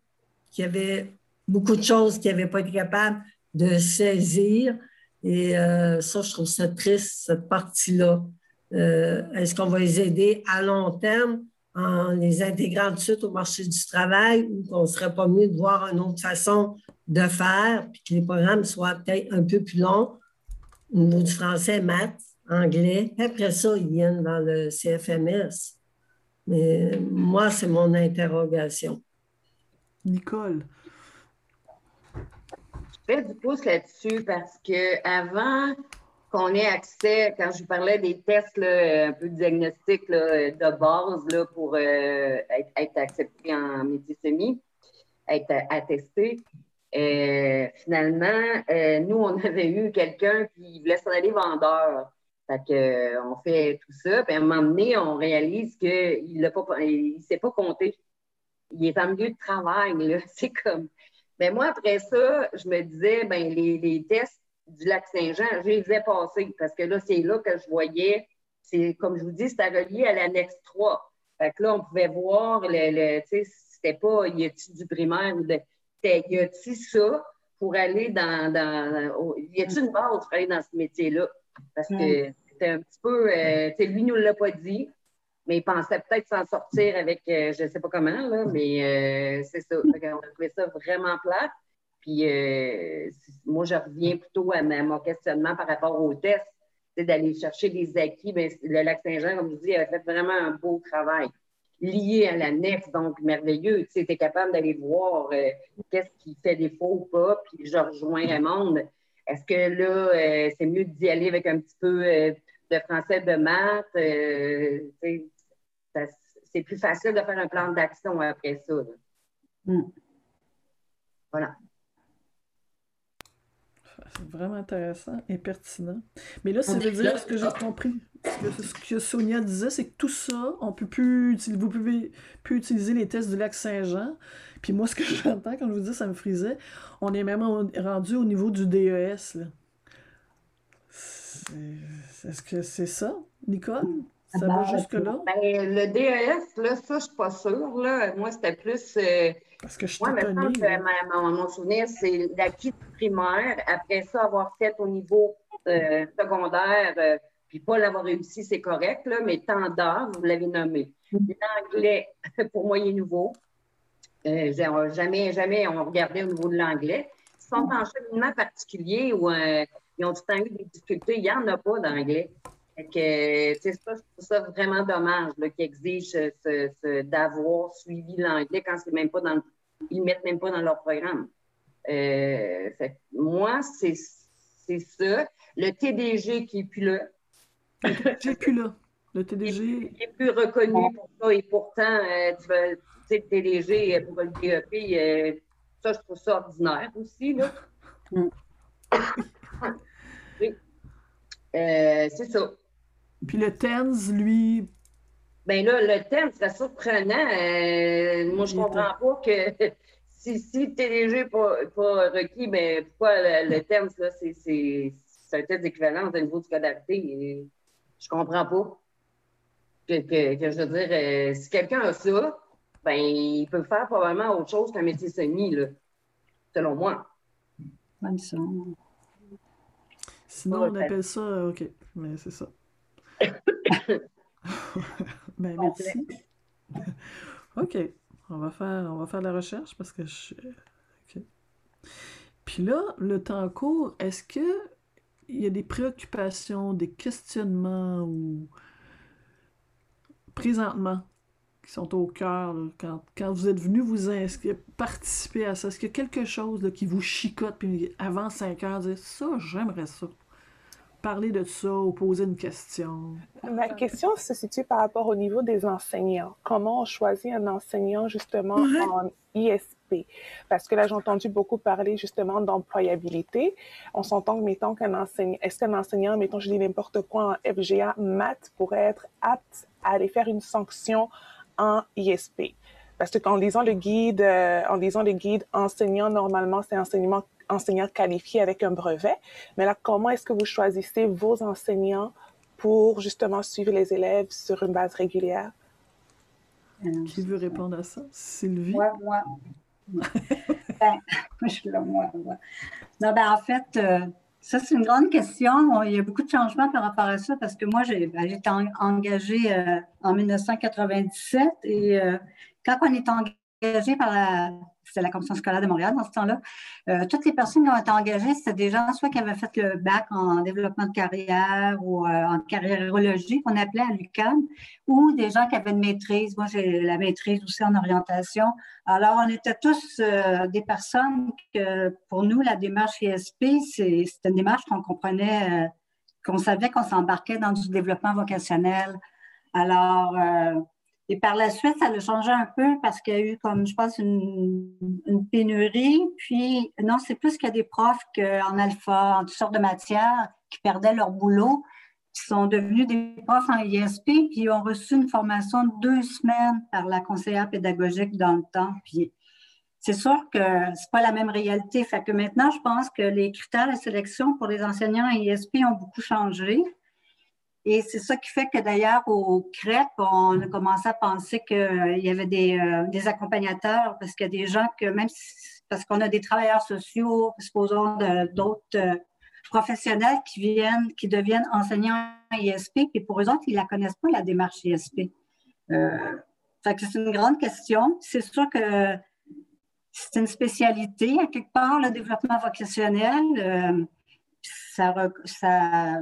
[SPEAKER 4] qu'il y avait beaucoup de choses qu'ils n'avaient pas été capables de saisir. Et euh, ça, je trouve ça triste, cette partie-là. Euh, est-ce qu'on va les aider à long terme en les intégrant tout de suite au marché du travail ou qu'on ne serait pas mieux de voir une autre façon de faire, puis que les programmes soient peut-être un peu plus longs? Au niveau du français maths, anglais. Après ça, ils viennent dans le CFMS. Mais moi, c'est mon interrogation.
[SPEAKER 3] Nicole.
[SPEAKER 10] Fais du pouce là-dessus parce que avant qu'on ait accès, quand je parlais des tests un peu diagnostiques de base là, pour euh, être, accepté en semi, être attesté, euh, finalement, euh, nous, on avait eu quelqu'un qui voulait s'en aller vendeur. On fait tout ça. Puis à un moment donné, on réalise qu'il ne s'est pas compté. Il est en milieu de travail. C'est comme. Mais moi, après ça, je me disais, ben, les, les tests du lac Saint-Jean, je les ai passés parce que là, c'est là que je voyais, c'est comme je vous dis, c'était relié à l'annexe 3. Fait que là, on pouvait voir, le, tu sais, c'était pas, y a-t-il du primaire ou de, y a-t-il ça pour aller dans, dans, y a-t-il une base pour aller dans ce métier-là? Parce que c'était un petit peu, euh, tu sais, lui, nous l'a pas dit, mais il pensait peut-être s'en sortir avec, euh, je ne sais pas comment, là, mais euh, c'est ça. On a trouvé ça vraiment plat. Puis euh, moi, je reviens plutôt à, mon questionnement par rapport au test, c'est d'aller chercher des acquis. Bien, le lac Saint-Jean, comme je dis, a fait vraiment un beau travail lié à la nef, donc merveilleux. Tu es capable d'aller voir qu'est-ce qui fait défaut ou pas. Puis je rejoins Raymond. Est-ce que là, c'est mieux d'y aller avec un petit peu de français, de maths? C'est plus facile de faire un plan d'action après ça. Mm. Voilà.
[SPEAKER 3] C'est vraiment intéressant et pertinent. Mais là, ça veut dire, ce que j'ai compris, ce que, Sonia disait, c'est que tout ça, on peut plus, vous pouvez plus utiliser les tests du lac Saint-Jean. Puis moi, ce que j'entends quand je vous dis ça me frisait, on est même rendu au niveau du DES. Est-ce que c'est ça, Nicole? Ça va jusque-là?
[SPEAKER 10] Ben, le DES, là, ça, je suis pas sûre. Là. Moi, c'était plus. Euh,
[SPEAKER 3] Parce que je
[SPEAKER 10] Moi, maintenant, que mon souvenir, c'est l'acquis primaire. Après ça, avoir fait au niveau euh, secondaire, euh, puis pas l'avoir réussi, c'est correct, là, mais temps d'heure, vous l'avez nommé. L'anglais, pour moi, il est nouveau. jamais, jamais on regardait au niveau de l'anglais. Ils sont en cheminement particulier où ils ont tout le temps eu des difficultés. Il n'y en a pas d'anglais que, ça, je trouve ça vraiment dommage qu'ils exigent d'avoir suivi l'anglais quand c'est même pas dans ils ne mettent même pas dans leur programme. Euh, moi, c'est ça. Le TDG qui n'est plus là.
[SPEAKER 3] Qui plus là. Le TDG.
[SPEAKER 10] Qui n'est plus reconnu pour ça et pourtant, euh, tu sais, le TDG pour le DEP, euh, ça, je trouve ça ordinaire aussi. Là. Mm. c'est ça.
[SPEAKER 3] Puis le TENS, lui.
[SPEAKER 10] Ben là, le TENS, c'est surprenant. Euh, moi, je ne comprends pas que si, si le TDG n'est pas, requis, ben pourquoi le, le TENS, là, c'est un test d'équivalence au niveau du code Je Je comprends pas. Que, je veux dire, euh, si quelqu'un a ça, ben il peut faire probablement autre chose qu'un métier semi, là, selon moi.
[SPEAKER 6] Même ça.
[SPEAKER 3] Sinon, on appelle ça, OK, mais c'est ça. Ben, merci. OK. On va, faire, on va faire la recherche parce que je. Puis là, le temps court, est-ce que il y a des préoccupations, des questionnements ou présentement qui sont au cœur quand, quand, vous êtes venu vous inscrire, participer à ça? Est-ce qu'il y a quelque chose qui vous chicote puis avant 5 heures, dire ça, j'aimerais ça? Parler de ça ou poser une question?
[SPEAKER 9] Ma question se situe par rapport au niveau des enseignants. Comment on choisit un enseignant justement en ISP? Parce que là, j'ai entendu beaucoup parler justement d'employabilité. On s'entend que, mettons qu'un enseignant, est-ce qu'un enseignant, mettons, je dis n'importe quoi en FGA, maths, pourrait être apte à aller faire une sanction en ISP? Parce qu'en lisant le guide, euh, en lisant le guide enseignant, normalement, c'est enseignement enseignant qualifié avec un brevet. Mais là, comment est-ce que vous choisissez vos enseignants pour justement suivre les élèves sur une base régulière?
[SPEAKER 3] Euh, Qui veut répondre à ça? Sylvie?
[SPEAKER 6] Moi, moi. ben, je suis là, moi, moi. Non, ben, en fait, euh, ça, c'est une grande question. Il y a beaucoup de changements par rapport à ça parce que moi, j'ai ben, été engagée euh, en 1997 et quand on est engagé engagés par la, la Commission scolaire de Montréal dans ce temps-là. Euh, toutes les personnes qui ont été engagées, c'était des gens soit qui avaient fait le bac en développement de carrière ou euh, en carriérologie, qu'on appelait à l'UQAM, ou des gens qui avaient une maîtrise. Moi, j'ai la maîtrise aussi en orientation. Alors, on était tous euh, des personnes que, pour nous, la démarche ISP, c'est une démarche qu'on comprenait, qu'on savait qu'on s'embarquait dans du développement vocationnel. Alors, et par la suite, ça a changé un peu parce qu'il y a eu, comme je pense, une, pénurie. Puis, non, c'est plus qu'il y a des profs en alpha, en toutes sortes de matières, qui perdaient leur boulot, qui sont devenus des profs en ISP, puis ont reçu une formation de deux semaines par la conseillère pédagogique dans le temps. Puis, c'est sûr que c'est pas la même réalité. Fait que maintenant, je pense que les critères de sélection pour les enseignants en ISP ont beaucoup changé. Et c'est ça qui fait que d'ailleurs, au CREP, on a commencé à penser qu'il y avait des, euh, des accompagnateurs, parce qu'il y a des gens que, même parce qu'on a des travailleurs sociaux, supposons d'autres euh, professionnels qui viennent, qui deviennent enseignants ISP, et pour eux autres, ils ne la connaissent pas, la démarche ISP. Euh, fait que c'est une grande question. C'est sûr que c'est une spécialité, à quelque part, le développement vocationnel. Euh, ça, ça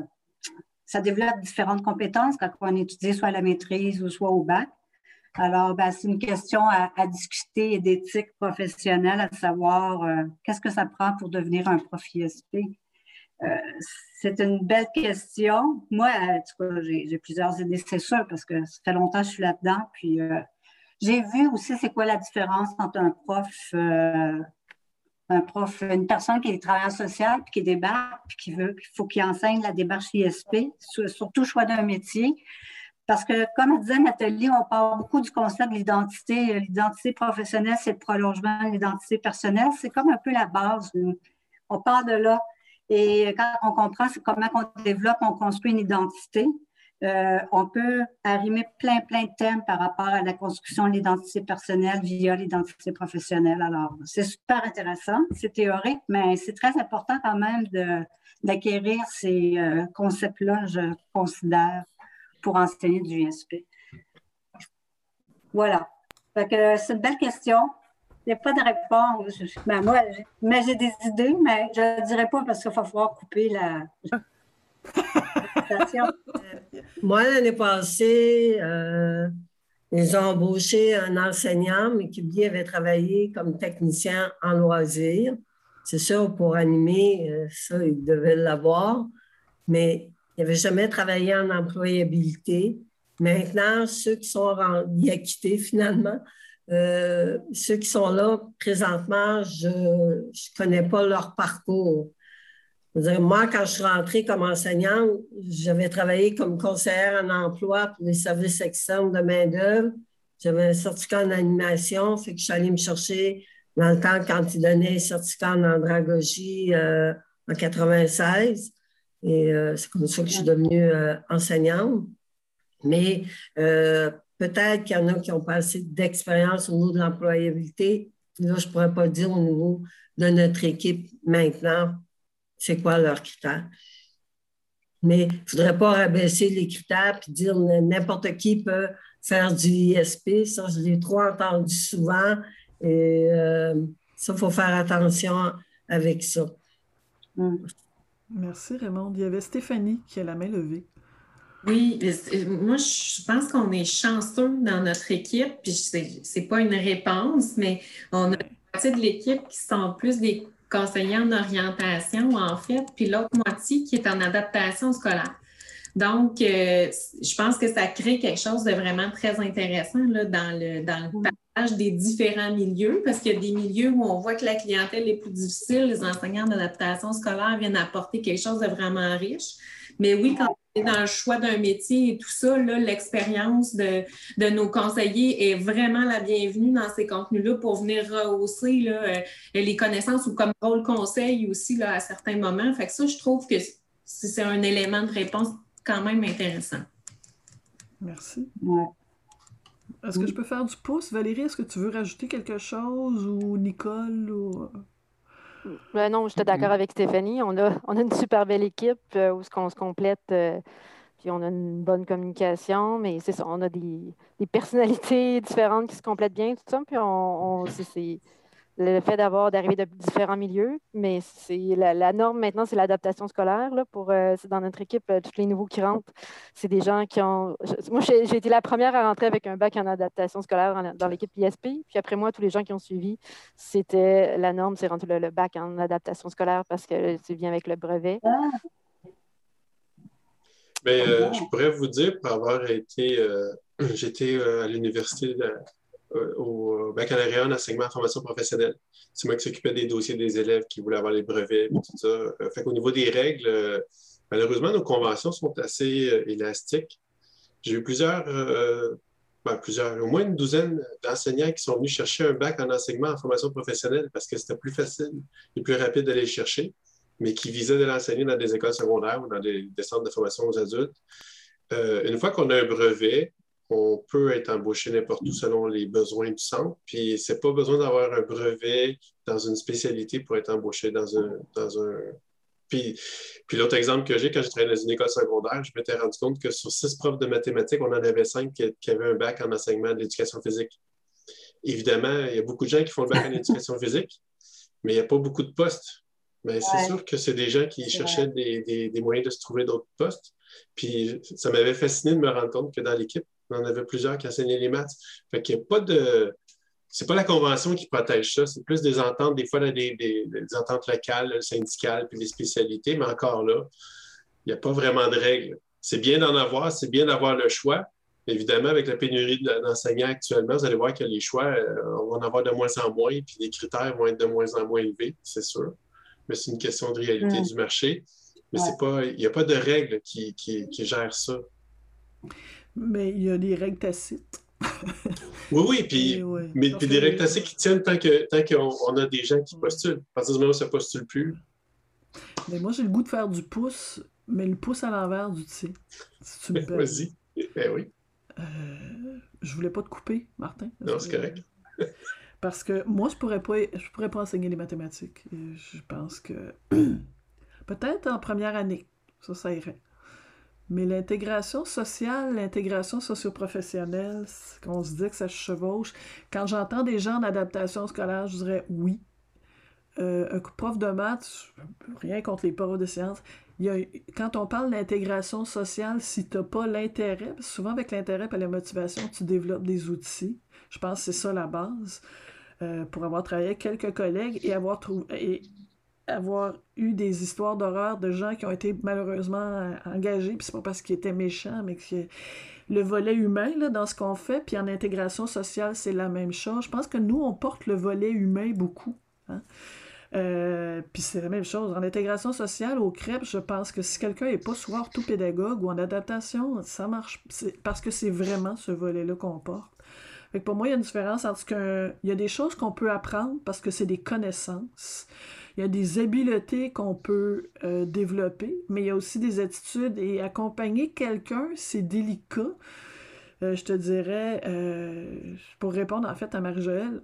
[SPEAKER 6] ça développe différentes compétences quand on étudie soit à la maîtrise ou soit au bac. Alors, ben, c'est une question à, discuter d'éthique professionnelle, à savoir euh, qu'est-ce que ça prend pour devenir un prof ISP. Euh, c'est une belle question. Moi, j'ai plusieurs idées, c'est sûr, parce que ça fait longtemps que je suis là-dedans. Puis, euh, j'ai vu aussi c'est quoi la différence entre un prof prof, une personne qui est travailleur social, puis qui débarque, puis qui veut, il faut qu'il enseigne la démarche ISP, surtout choix d'un métier. Parce que, comme disait Nathalie, on parle beaucoup du concept de l'identité. L'identité professionnelle, c'est le prolongement de l'identité personnelle. C'est comme un peu la base. On part de là. Et quand on comprend comment on développe, on construit une identité, euh, on peut arrimer plein, plein de thèmes par rapport à la construction de l'identité personnelle via l'identité professionnelle. Alors, c'est super intéressant, c'est théorique, mais c'est très important quand même d'acquérir ces euh, concepts-là, je considère, pour enseigner du ISP. Voilà. c'est une belle question. Il n'y a pas de réponse. Ben, moi, j'ai des idées, mais je ne dirai pas parce qu'il va falloir couper la.
[SPEAKER 4] Moi, l'année passée, euh, ils ont embauché un enseignant, mais qui avait travaillé comme technicien en loisirs. C'est sûr, pour animer, euh, ça, il devait l'avoir, mais il n'avait jamais travaillé en employabilité. Maintenant, ceux qui sont y acquittés finalement, euh, ceux qui sont là présentement, je ne connais pas leur parcours moi, quand je suis rentrée comme enseignante, j'avais travaillé comme conseillère en emploi pour les services externes de main-d'œuvre. J'avais un certificat en animation, fait que je suis allée me chercher dans le temps quand ils donnaient un certificat en andragogie euh, en 96. Et euh, c'est comme ça que je suis devenue euh, enseignante. Mais peut-être qu'il y en a qui ont pas assez d'expérience au niveau de l'employabilité. Là, je ne pourrais pas dire au niveau de notre équipe maintenant c'est quoi leurs critères. Mais il ne faudrait pas rabaisser les critères et dire n'importe qui peut faire du ISP. Ça, je l'ai trop entendu souvent. Et euh, ça, il faut faire attention avec ça.
[SPEAKER 3] Mm. Merci, Raymond. Il y avait Stéphanie qui a la main levée.
[SPEAKER 11] Oui, moi, je pense qu'on est chanceux dans notre équipe, puis ce n'est pas une réponse, mais on a une partie de l'équipe qui sont plus des conseiller en orientation, en fait, puis l'autre moitié qui est en adaptation scolaire. Donc, euh, je pense que ça crée quelque chose de vraiment très intéressant là, dans, le, dans le partage des différents milieux, parce qu'il y a des milieux où on voit que la clientèle est plus difficile, les enseignants d'adaptation scolaire viennent apporter quelque chose de vraiment riche. Mais oui, quand dans le choix d'un métier et tout ça, l'expérience de, nos conseillers est vraiment la bienvenue dans ces contenus-là pour venir rehausser là, euh, les connaissances ou comme rôle conseil aussi là, à certains moments. Fait que ça, je trouve que c'est un élément de réponse quand même intéressant.
[SPEAKER 3] Merci. Est-ce que je peux faire du pouce? Valérie, est-ce que tu veux rajouter quelque chose ou Nicole? Ou...
[SPEAKER 8] Ben non, j'étais d'accord avec Stéphanie. On a, on a une super belle équipe euh, où on se complète euh, puis on a une bonne communication, mais c'est ça, on a des, personnalités différentes qui se complètent bien, tout ça, puis on, c'est le fait d'avoir d'arriver de différents milieux, mais c'est la, norme maintenant, c'est l'adaptation scolaire. Là, pour, euh, c'est dans notre équipe, euh, tous les nouveaux qui rentrent, c'est des gens qui ont. moi, j'ai, été la première à rentrer avec un bac en adaptation scolaire dans l'équipe ISP. Puis après moi, tous les gens qui ont suivi, c'était la norme, c'est rendu le, bac en adaptation scolaire parce que tu viens avec le brevet.
[SPEAKER 2] Ah. Mais euh, je pourrais vous dire, pour avoir été, j'étais à l'université de, au baccalauréat en enseignement en formation professionnelle. C'est moi qui s'occupais des dossiers des élèves qui voulaient avoir les brevets et tout ça. Euh, fait qu'au niveau des règles, euh, malheureusement, nos conventions sont assez élastiques. J'ai eu plusieurs, ben, plusieurs, au moins une douzaine d'enseignants qui sont venus chercher un bac en enseignement en formation professionnelle parce que c'était plus facile et plus rapide d'aller le chercher, mais qui visaient de l'enseigner dans des écoles secondaires ou dans des, centres de formation aux adultes. une fois qu'on a un brevet, on peut être embauché n'importe où selon les besoins du centre. Puis, c'est pas besoin d'avoir un brevet dans une spécialité pour être embauché dans un. Dans un... Puis, puis l'autre exemple que j'ai, quand je travaillais dans une école secondaire, je m'étais rendu compte que sur six profs de mathématiques, on en avait cinq qui, avaient un bac en enseignement d'éducation physique. Évidemment, il y a beaucoup de gens qui font le bac en éducation physique, mais il n'y a pas beaucoup de postes. Mais c'est sûr que c'est des gens qui cherchaient des, des, moyens de se trouver d'autres postes. Puis ça m'avait fasciné de me rendre compte que dans l'équipe, on en avait plusieurs qui enseignaient les maths. Fait qu'il n'y a pas de. C'est pas la convention qui protège ça, c'est plus des ententes, des fois des, des, ententes locales, syndicales, puis des spécialités, mais encore là, il n'y a pas vraiment de règles. C'est bien d'en avoir, c'est bien d'avoir le choix. Évidemment, avec la pénurie d'enseignants actuellement, vous allez voir que les choix, euh, on va en avoir de moins en moins, puis les critères vont être de moins en moins élevés, c'est sûr. Mais c'est une question de réalité du marché. Mais c'est pas, il n'y a pas de règles qui, qui, qui gèrent ça.
[SPEAKER 3] Mais il y a des règles tacites.
[SPEAKER 2] oui, oui, puis, mais, puis des règles tacites qui tiennent tant qu'on tant a des gens qui postulent. À partir du moment où ça ne postule plus.
[SPEAKER 3] Mais moi, j'ai le goût de faire du pouce, mais le pouce à l'envers du T.
[SPEAKER 2] Si Vas-y. Ben oui.
[SPEAKER 3] Euh, je voulais pas te couper, Martin.
[SPEAKER 2] Non, c'est correct.
[SPEAKER 3] Parce que moi, je pourrais pas, je pourrais pas enseigner les mathématiques. Je pense que peut-être en première année, ça, ça irait. Mais l'intégration sociale, l'intégration socioprofessionnelle, qu'on se dit que ça chevauche. Quand j'entends des gens en adaptation scolaire, je dirais oui. Euh, un prof de maths, rien contre les profs de sciences, quand on parle d'intégration sociale, si tu n'as pas l'intérêt, souvent avec l'intérêt et la motivation, tu développes des outils. Je pense que c'est ça la base. Euh, pour avoir travaillé avec quelques collègues et avoir trouvé avoir eu des histoires d'horreur de gens qui ont été malheureusement euh, engagés, puis c'est pas parce qu'ils étaient méchants, mais que le volet humain là, dans ce qu'on fait, puis en intégration sociale, c'est la même chose. Je pense que nous, on porte le volet humain beaucoup. Hein. Euh, puis c'est la même chose. En intégration sociale, au crêpe, je pense que si quelqu'un n'est pas soit orthopédagogue ou en adaptation, ça marche parce que c'est vraiment ce volet-là qu'on porte. Fait pour moi, il y a une différence entre que il y a des choses qu'on peut apprendre parce que c'est des connaissances. Il y a des habiletés qu'on peut euh, développer, mais il y a aussi des attitudes. Et accompagner quelqu'un, c'est délicat. Euh, je te dirais, euh, pour répondre en fait à Marie-Joëlle,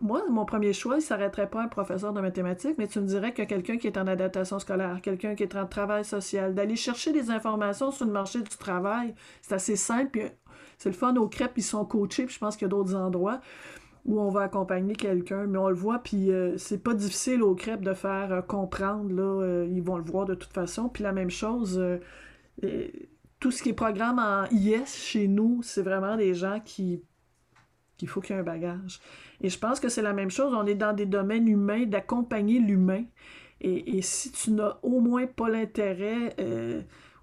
[SPEAKER 3] moi, mon premier choix, il ne s'arrêterait pas à un professeur de mathématiques, mais tu me dirais que quelqu'un qui est en adaptation scolaire, quelqu'un qui est en travail social, d'aller chercher des informations sur le marché du travail, c'est assez simple. C'est le fun aux crêpes, ils sont coachés, puis je pense qu'il y a d'autres endroits où on va accompagner quelqu'un, mais on le voit, puis euh, c'est pas difficile aux crêpes de faire euh, comprendre, là, euh, ils vont le voir de toute façon. Puis la même chose, tout ce qui est programme en IS chez nous, c'est vraiment des gens qui qu'il faut qu'il y ait un bagage. Et je pense que c'est la même chose, on est dans des domaines humains, d'accompagner l'humain. Et, si tu n'as au moins pas l'intérêt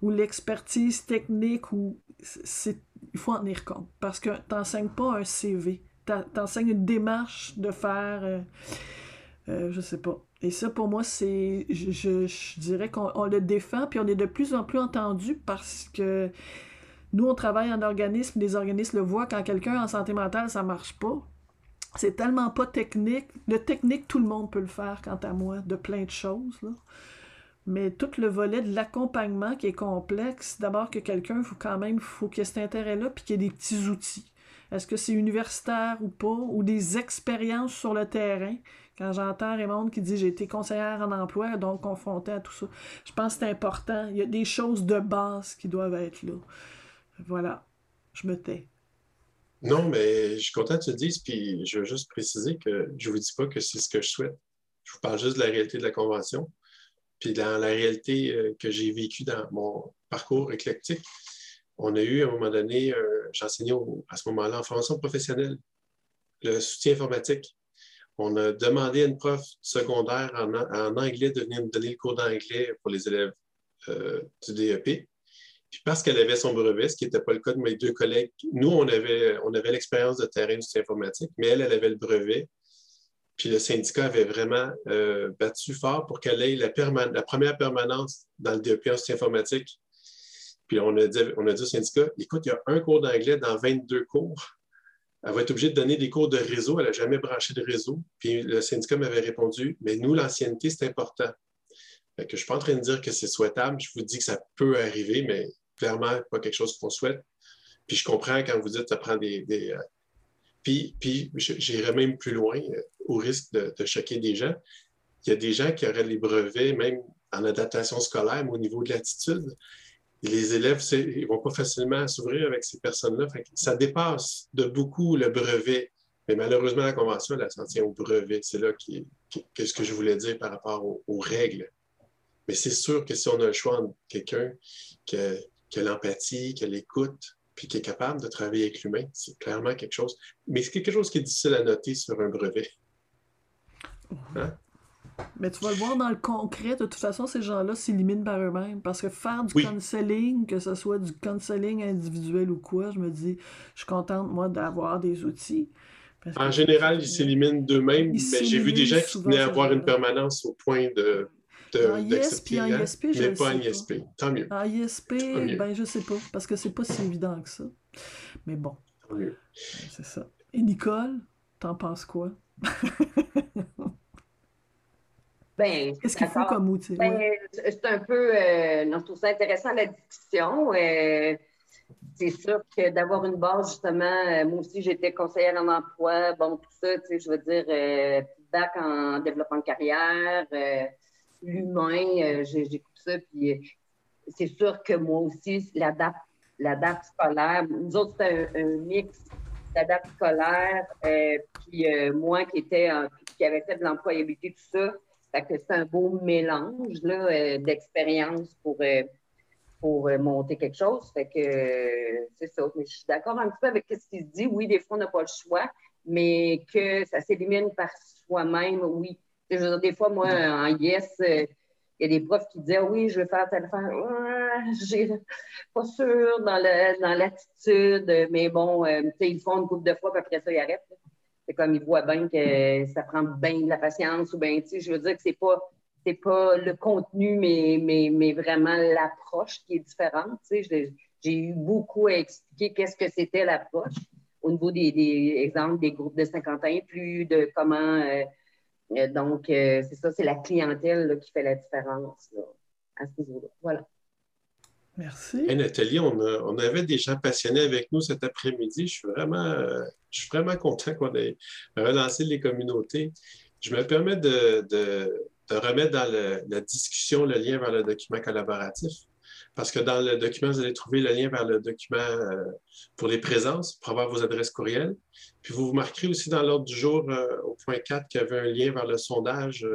[SPEAKER 3] ou l'expertise technique, ou c'est, il faut en tenir compte. Parce que tu n'enseignes pas un CV t'enseignes une démarche de faire, euh, euh, je sais pas. Et ça, pour moi, c'est, je, dirais qu'on le défend, puis on est de plus en plus entendu parce que nous, on travaille en organisme, les organismes le voient, quand quelqu'un en santé mentale, ça marche pas. C'est tellement pas technique. Le technique, tout le monde peut le faire, quant à moi, de plein de choses. Mais tout le volet de l'accompagnement qui est complexe, d'abord que quelqu'un, faut quand même, faut qu'il y ait cet intérêt-là, puis qu'il y ait des petits outils. Est-ce que c'est universitaire ou pas, ou des expériences sur le terrain? Quand j'entends Raymond qui dit j'ai été conseillère en emploi, donc confrontée à tout ça, je pense que c'est important. Il y a des choses de base qui doivent être là. Voilà, je me tais.
[SPEAKER 2] Non, mais je suis content que tu le dises, puis je veux juste préciser que je ne vous dis pas que c'est ce que je souhaite. Je vous parle juste de la réalité de la Convention. Puis dans la réalité euh, que j'ai vécue dans mon parcours éclectique, on a eu à un moment donné, j'enseignais à ce moment-là en formation professionnelle, le soutien informatique. On a demandé à une prof secondaire en, anglais de venir nous donner le cours d'anglais pour les élèves euh, du DEP. Puis parce qu'elle avait son brevet, ce qui n'était pas le cas de mes deux collègues, nous, on avait, on avait l'expérience de terrain du soutien informatique, mais elle, elle avait le brevet. Puis le syndicat avait vraiment euh, battu fort pour qu'elle ait la, la, première permanence dans le DEP en soutien informatique. Puis on a, dit, au syndicat, écoute, il y a un cours d'anglais dans 22 cours. Elle va être obligée de donner des cours de réseau. Elle n'a jamais branché de réseau. Puis le syndicat m'avait répondu, mais nous, l'ancienneté, c'est important. que je ne suis pas en train de dire que c'est souhaitable. Je vous dis que ça peut arriver, mais clairement, pas quelque chose qu'on souhaite. Puis je comprends quand vous dites que ça prend des. Euh, puis, puis j'irai même plus loin, euh, au risque de, de, choquer des gens. Il y a des gens qui auraient les brevets, même en adaptation scolaire, mais au niveau de l'attitude les élèves, ils ne vont pas facilement s'ouvrir avec ces personnes-là. Ça dépasse de beaucoup le brevet. Mais malheureusement, la Convention, elle s'en tient au brevet. C'est là qui, ce que je voulais dire par rapport aux, règles. Mais c'est sûr que si on a le choix de quelqu'un qui a, l'empathie, qui a l'écoute, puis qui est capable de travailler avec l'humain, c'est clairement quelque chose. Mais c'est quelque chose qui est difficile à noter sur un brevet.
[SPEAKER 3] Hein? Mais tu vas le voir dans le concret, de toute façon, ces gens-là s'éliminent par eux-mêmes. Parce que faire du counseling, que ce soit du counseling individuel ou quoi, je me dis, je suis contente, moi, d'avoir des outils.
[SPEAKER 2] en général, ils s'éliminent d'eux-mêmes, mais j'ai vu des gens qui venaient avoir une permanence au point de. de
[SPEAKER 3] en ISP, en ISP, je
[SPEAKER 2] mais pas en ISP. Tant mieux.
[SPEAKER 3] En ISP, ben, je sais pas, parce que c'est pas si évident que ça. Mais bon. C'est ça. Et Nicole, t'en penses quoi?
[SPEAKER 10] Ben,
[SPEAKER 3] Qu'est-ce qu'il faut comme outil?
[SPEAKER 10] Ben, c'est un peu, euh, non, je trouve ça intéressant la discussion. Euh, c'est sûr que d'avoir une base, justement, euh, moi aussi, j'étais conseillère en emploi, bon, tout ça, tu sais, je veux dire, bac en développement de carrière, l'humain, j'écoute ça, puis c'est sûr que moi aussi, la date, la date scolaire, nous autres, c'était un, mix la date scolaire, puis moi qui était, qui avait fait de l'employabilité, tout ça, c'est un beau mélange euh, d'expérience pour, euh, pour euh, monter quelque chose. C'est ça. Mais je suis d'accord un petit peu avec ce qu'il se dit. Oui, des fois, on n'a pas le choix, mais que ça s'élimine par soi-même, oui. Des fois, moi, en yes, il y a des profs qui disent oui, je vais faire tel faire. Je pas sûr dans l'attitude, mais bon, ils font une couple de fois, puis après ça, ils arrêtent c'est comme ils voient bien que ça prend bien de la patience ou bien, tu sais, je veux dire que c'est pas c'est pas le contenu, mais, mais, mais vraiment l'approche qui est différente. Tu sais, j'ai eu beaucoup à expliquer qu'est-ce que c'était l'approche au niveau des, des, exemples des groupes de 50 ans et plus, de comment. Euh, euh, donc, euh, c'est ça, c'est la clientèle qui fait la différence à ce niveau-là. Voilà.
[SPEAKER 3] Merci.
[SPEAKER 2] Nathalie, on, avait des gens passionnés avec nous cet après-midi. Je suis vraiment, euh, je suis vraiment content qu'on ait relancé les communautés. Je me permets de, remettre dans la discussion le lien vers le document collaboratif. Parce que dans le document, vous allez trouver le lien vers le document euh, pour les présences, pour avoir vos adresses courriels. Puis vous vous marquerez aussi dans l'ordre du jour, euh, au point 4, qu'il y avait un lien vers le sondage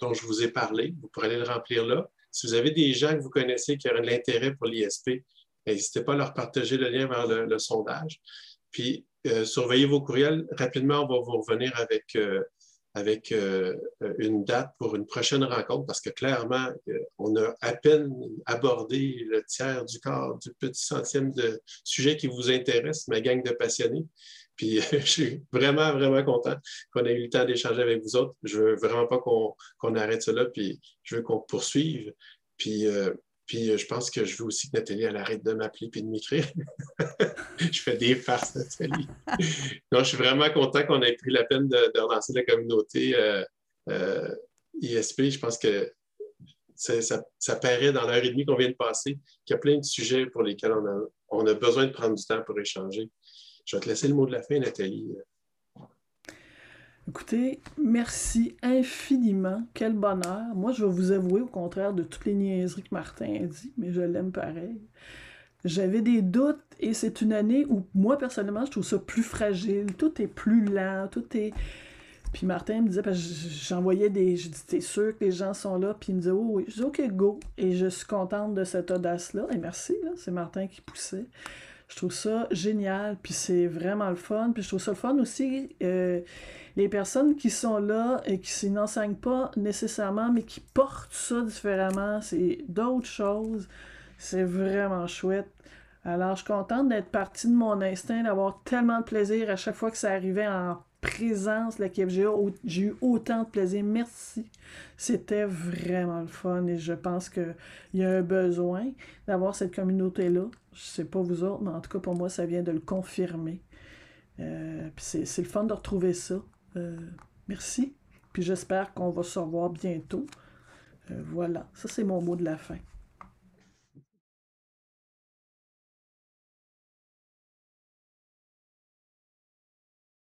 [SPEAKER 2] dont je vous ai parlé. Vous pourrez aller le remplir là. Si vous avez des gens que vous connaissez qui auraient de l'intérêt pour l'ISP, n'hésitez pas à leur partager le lien vers le, sondage. Puis, euh, surveillez vos courriels. Rapidement, on va vous revenir avec, euh, avec euh, une date pour une prochaine rencontre parce que clairement, on a à peine abordé le tiers du corps du petit centième de sujet qui vous intéresse, ma gang de passionnés. Puis je suis vraiment, vraiment content qu'on ait eu le temps d'échanger avec vous autres. Je veux vraiment pas qu'on arrête cela, puis je veux qu'on poursuive. Puis, puis je pense que je veux aussi que Nathalie arrête de m'appeler puis de m'écrire. je fais des farces, Nathalie. non, je suis vraiment content qu'on ait pris la peine de, relancer la communauté euh, ISP. Je pense que ça, ça, paraît dans l'heure et demie qu'on vient de passer qu'il y a plein de sujets pour lesquels on a, on a besoin de prendre du temps pour échanger. Je vais te laisser le mot de la fin, Nathalie.
[SPEAKER 3] Écoutez, merci infiniment. Quel bonheur. Moi, je vais vous avouer, au contraire de toutes les niaiseries que Martin a dit, mais je l'aime pareil. J'avais des doutes et c'est une année où, moi, personnellement, je trouve ça plus fragile. Tout est plus lent, tout est. Puis Martin me disait, parce que j'envoyais des. Je dis, t'es sûr que les gens sont là? Puis il me disait, oh oui. Je dis, OK, go. Et je suis contente de cette audace-là. Et merci, là. C'est Martin qui poussait. Je trouve ça génial, puis c'est vraiment le fun. Puis je trouve ça le fun aussi, euh, les personnes qui sont là et qui n'enseignent pas nécessairement, mais qui portent ça différemment, c'est d'autres choses. C'est vraiment chouette. Alors, je suis contente d'être partie de mon instinct, d'avoir tellement de plaisir à chaque fois que ça arrivait en présence, la KFGA. J'ai eu autant de plaisir. Merci. C'était vraiment le fun et je pense qu'il y a un besoin d'avoir cette communauté-là. Je sais pas vous autres, mais en tout cas pour moi, ça vient de le confirmer. Euh, c'est le fun de retrouver ça. Euh, merci. Puis j'espère qu'on va se revoir bientôt. Euh, voilà, ça c'est mon mot de la fin.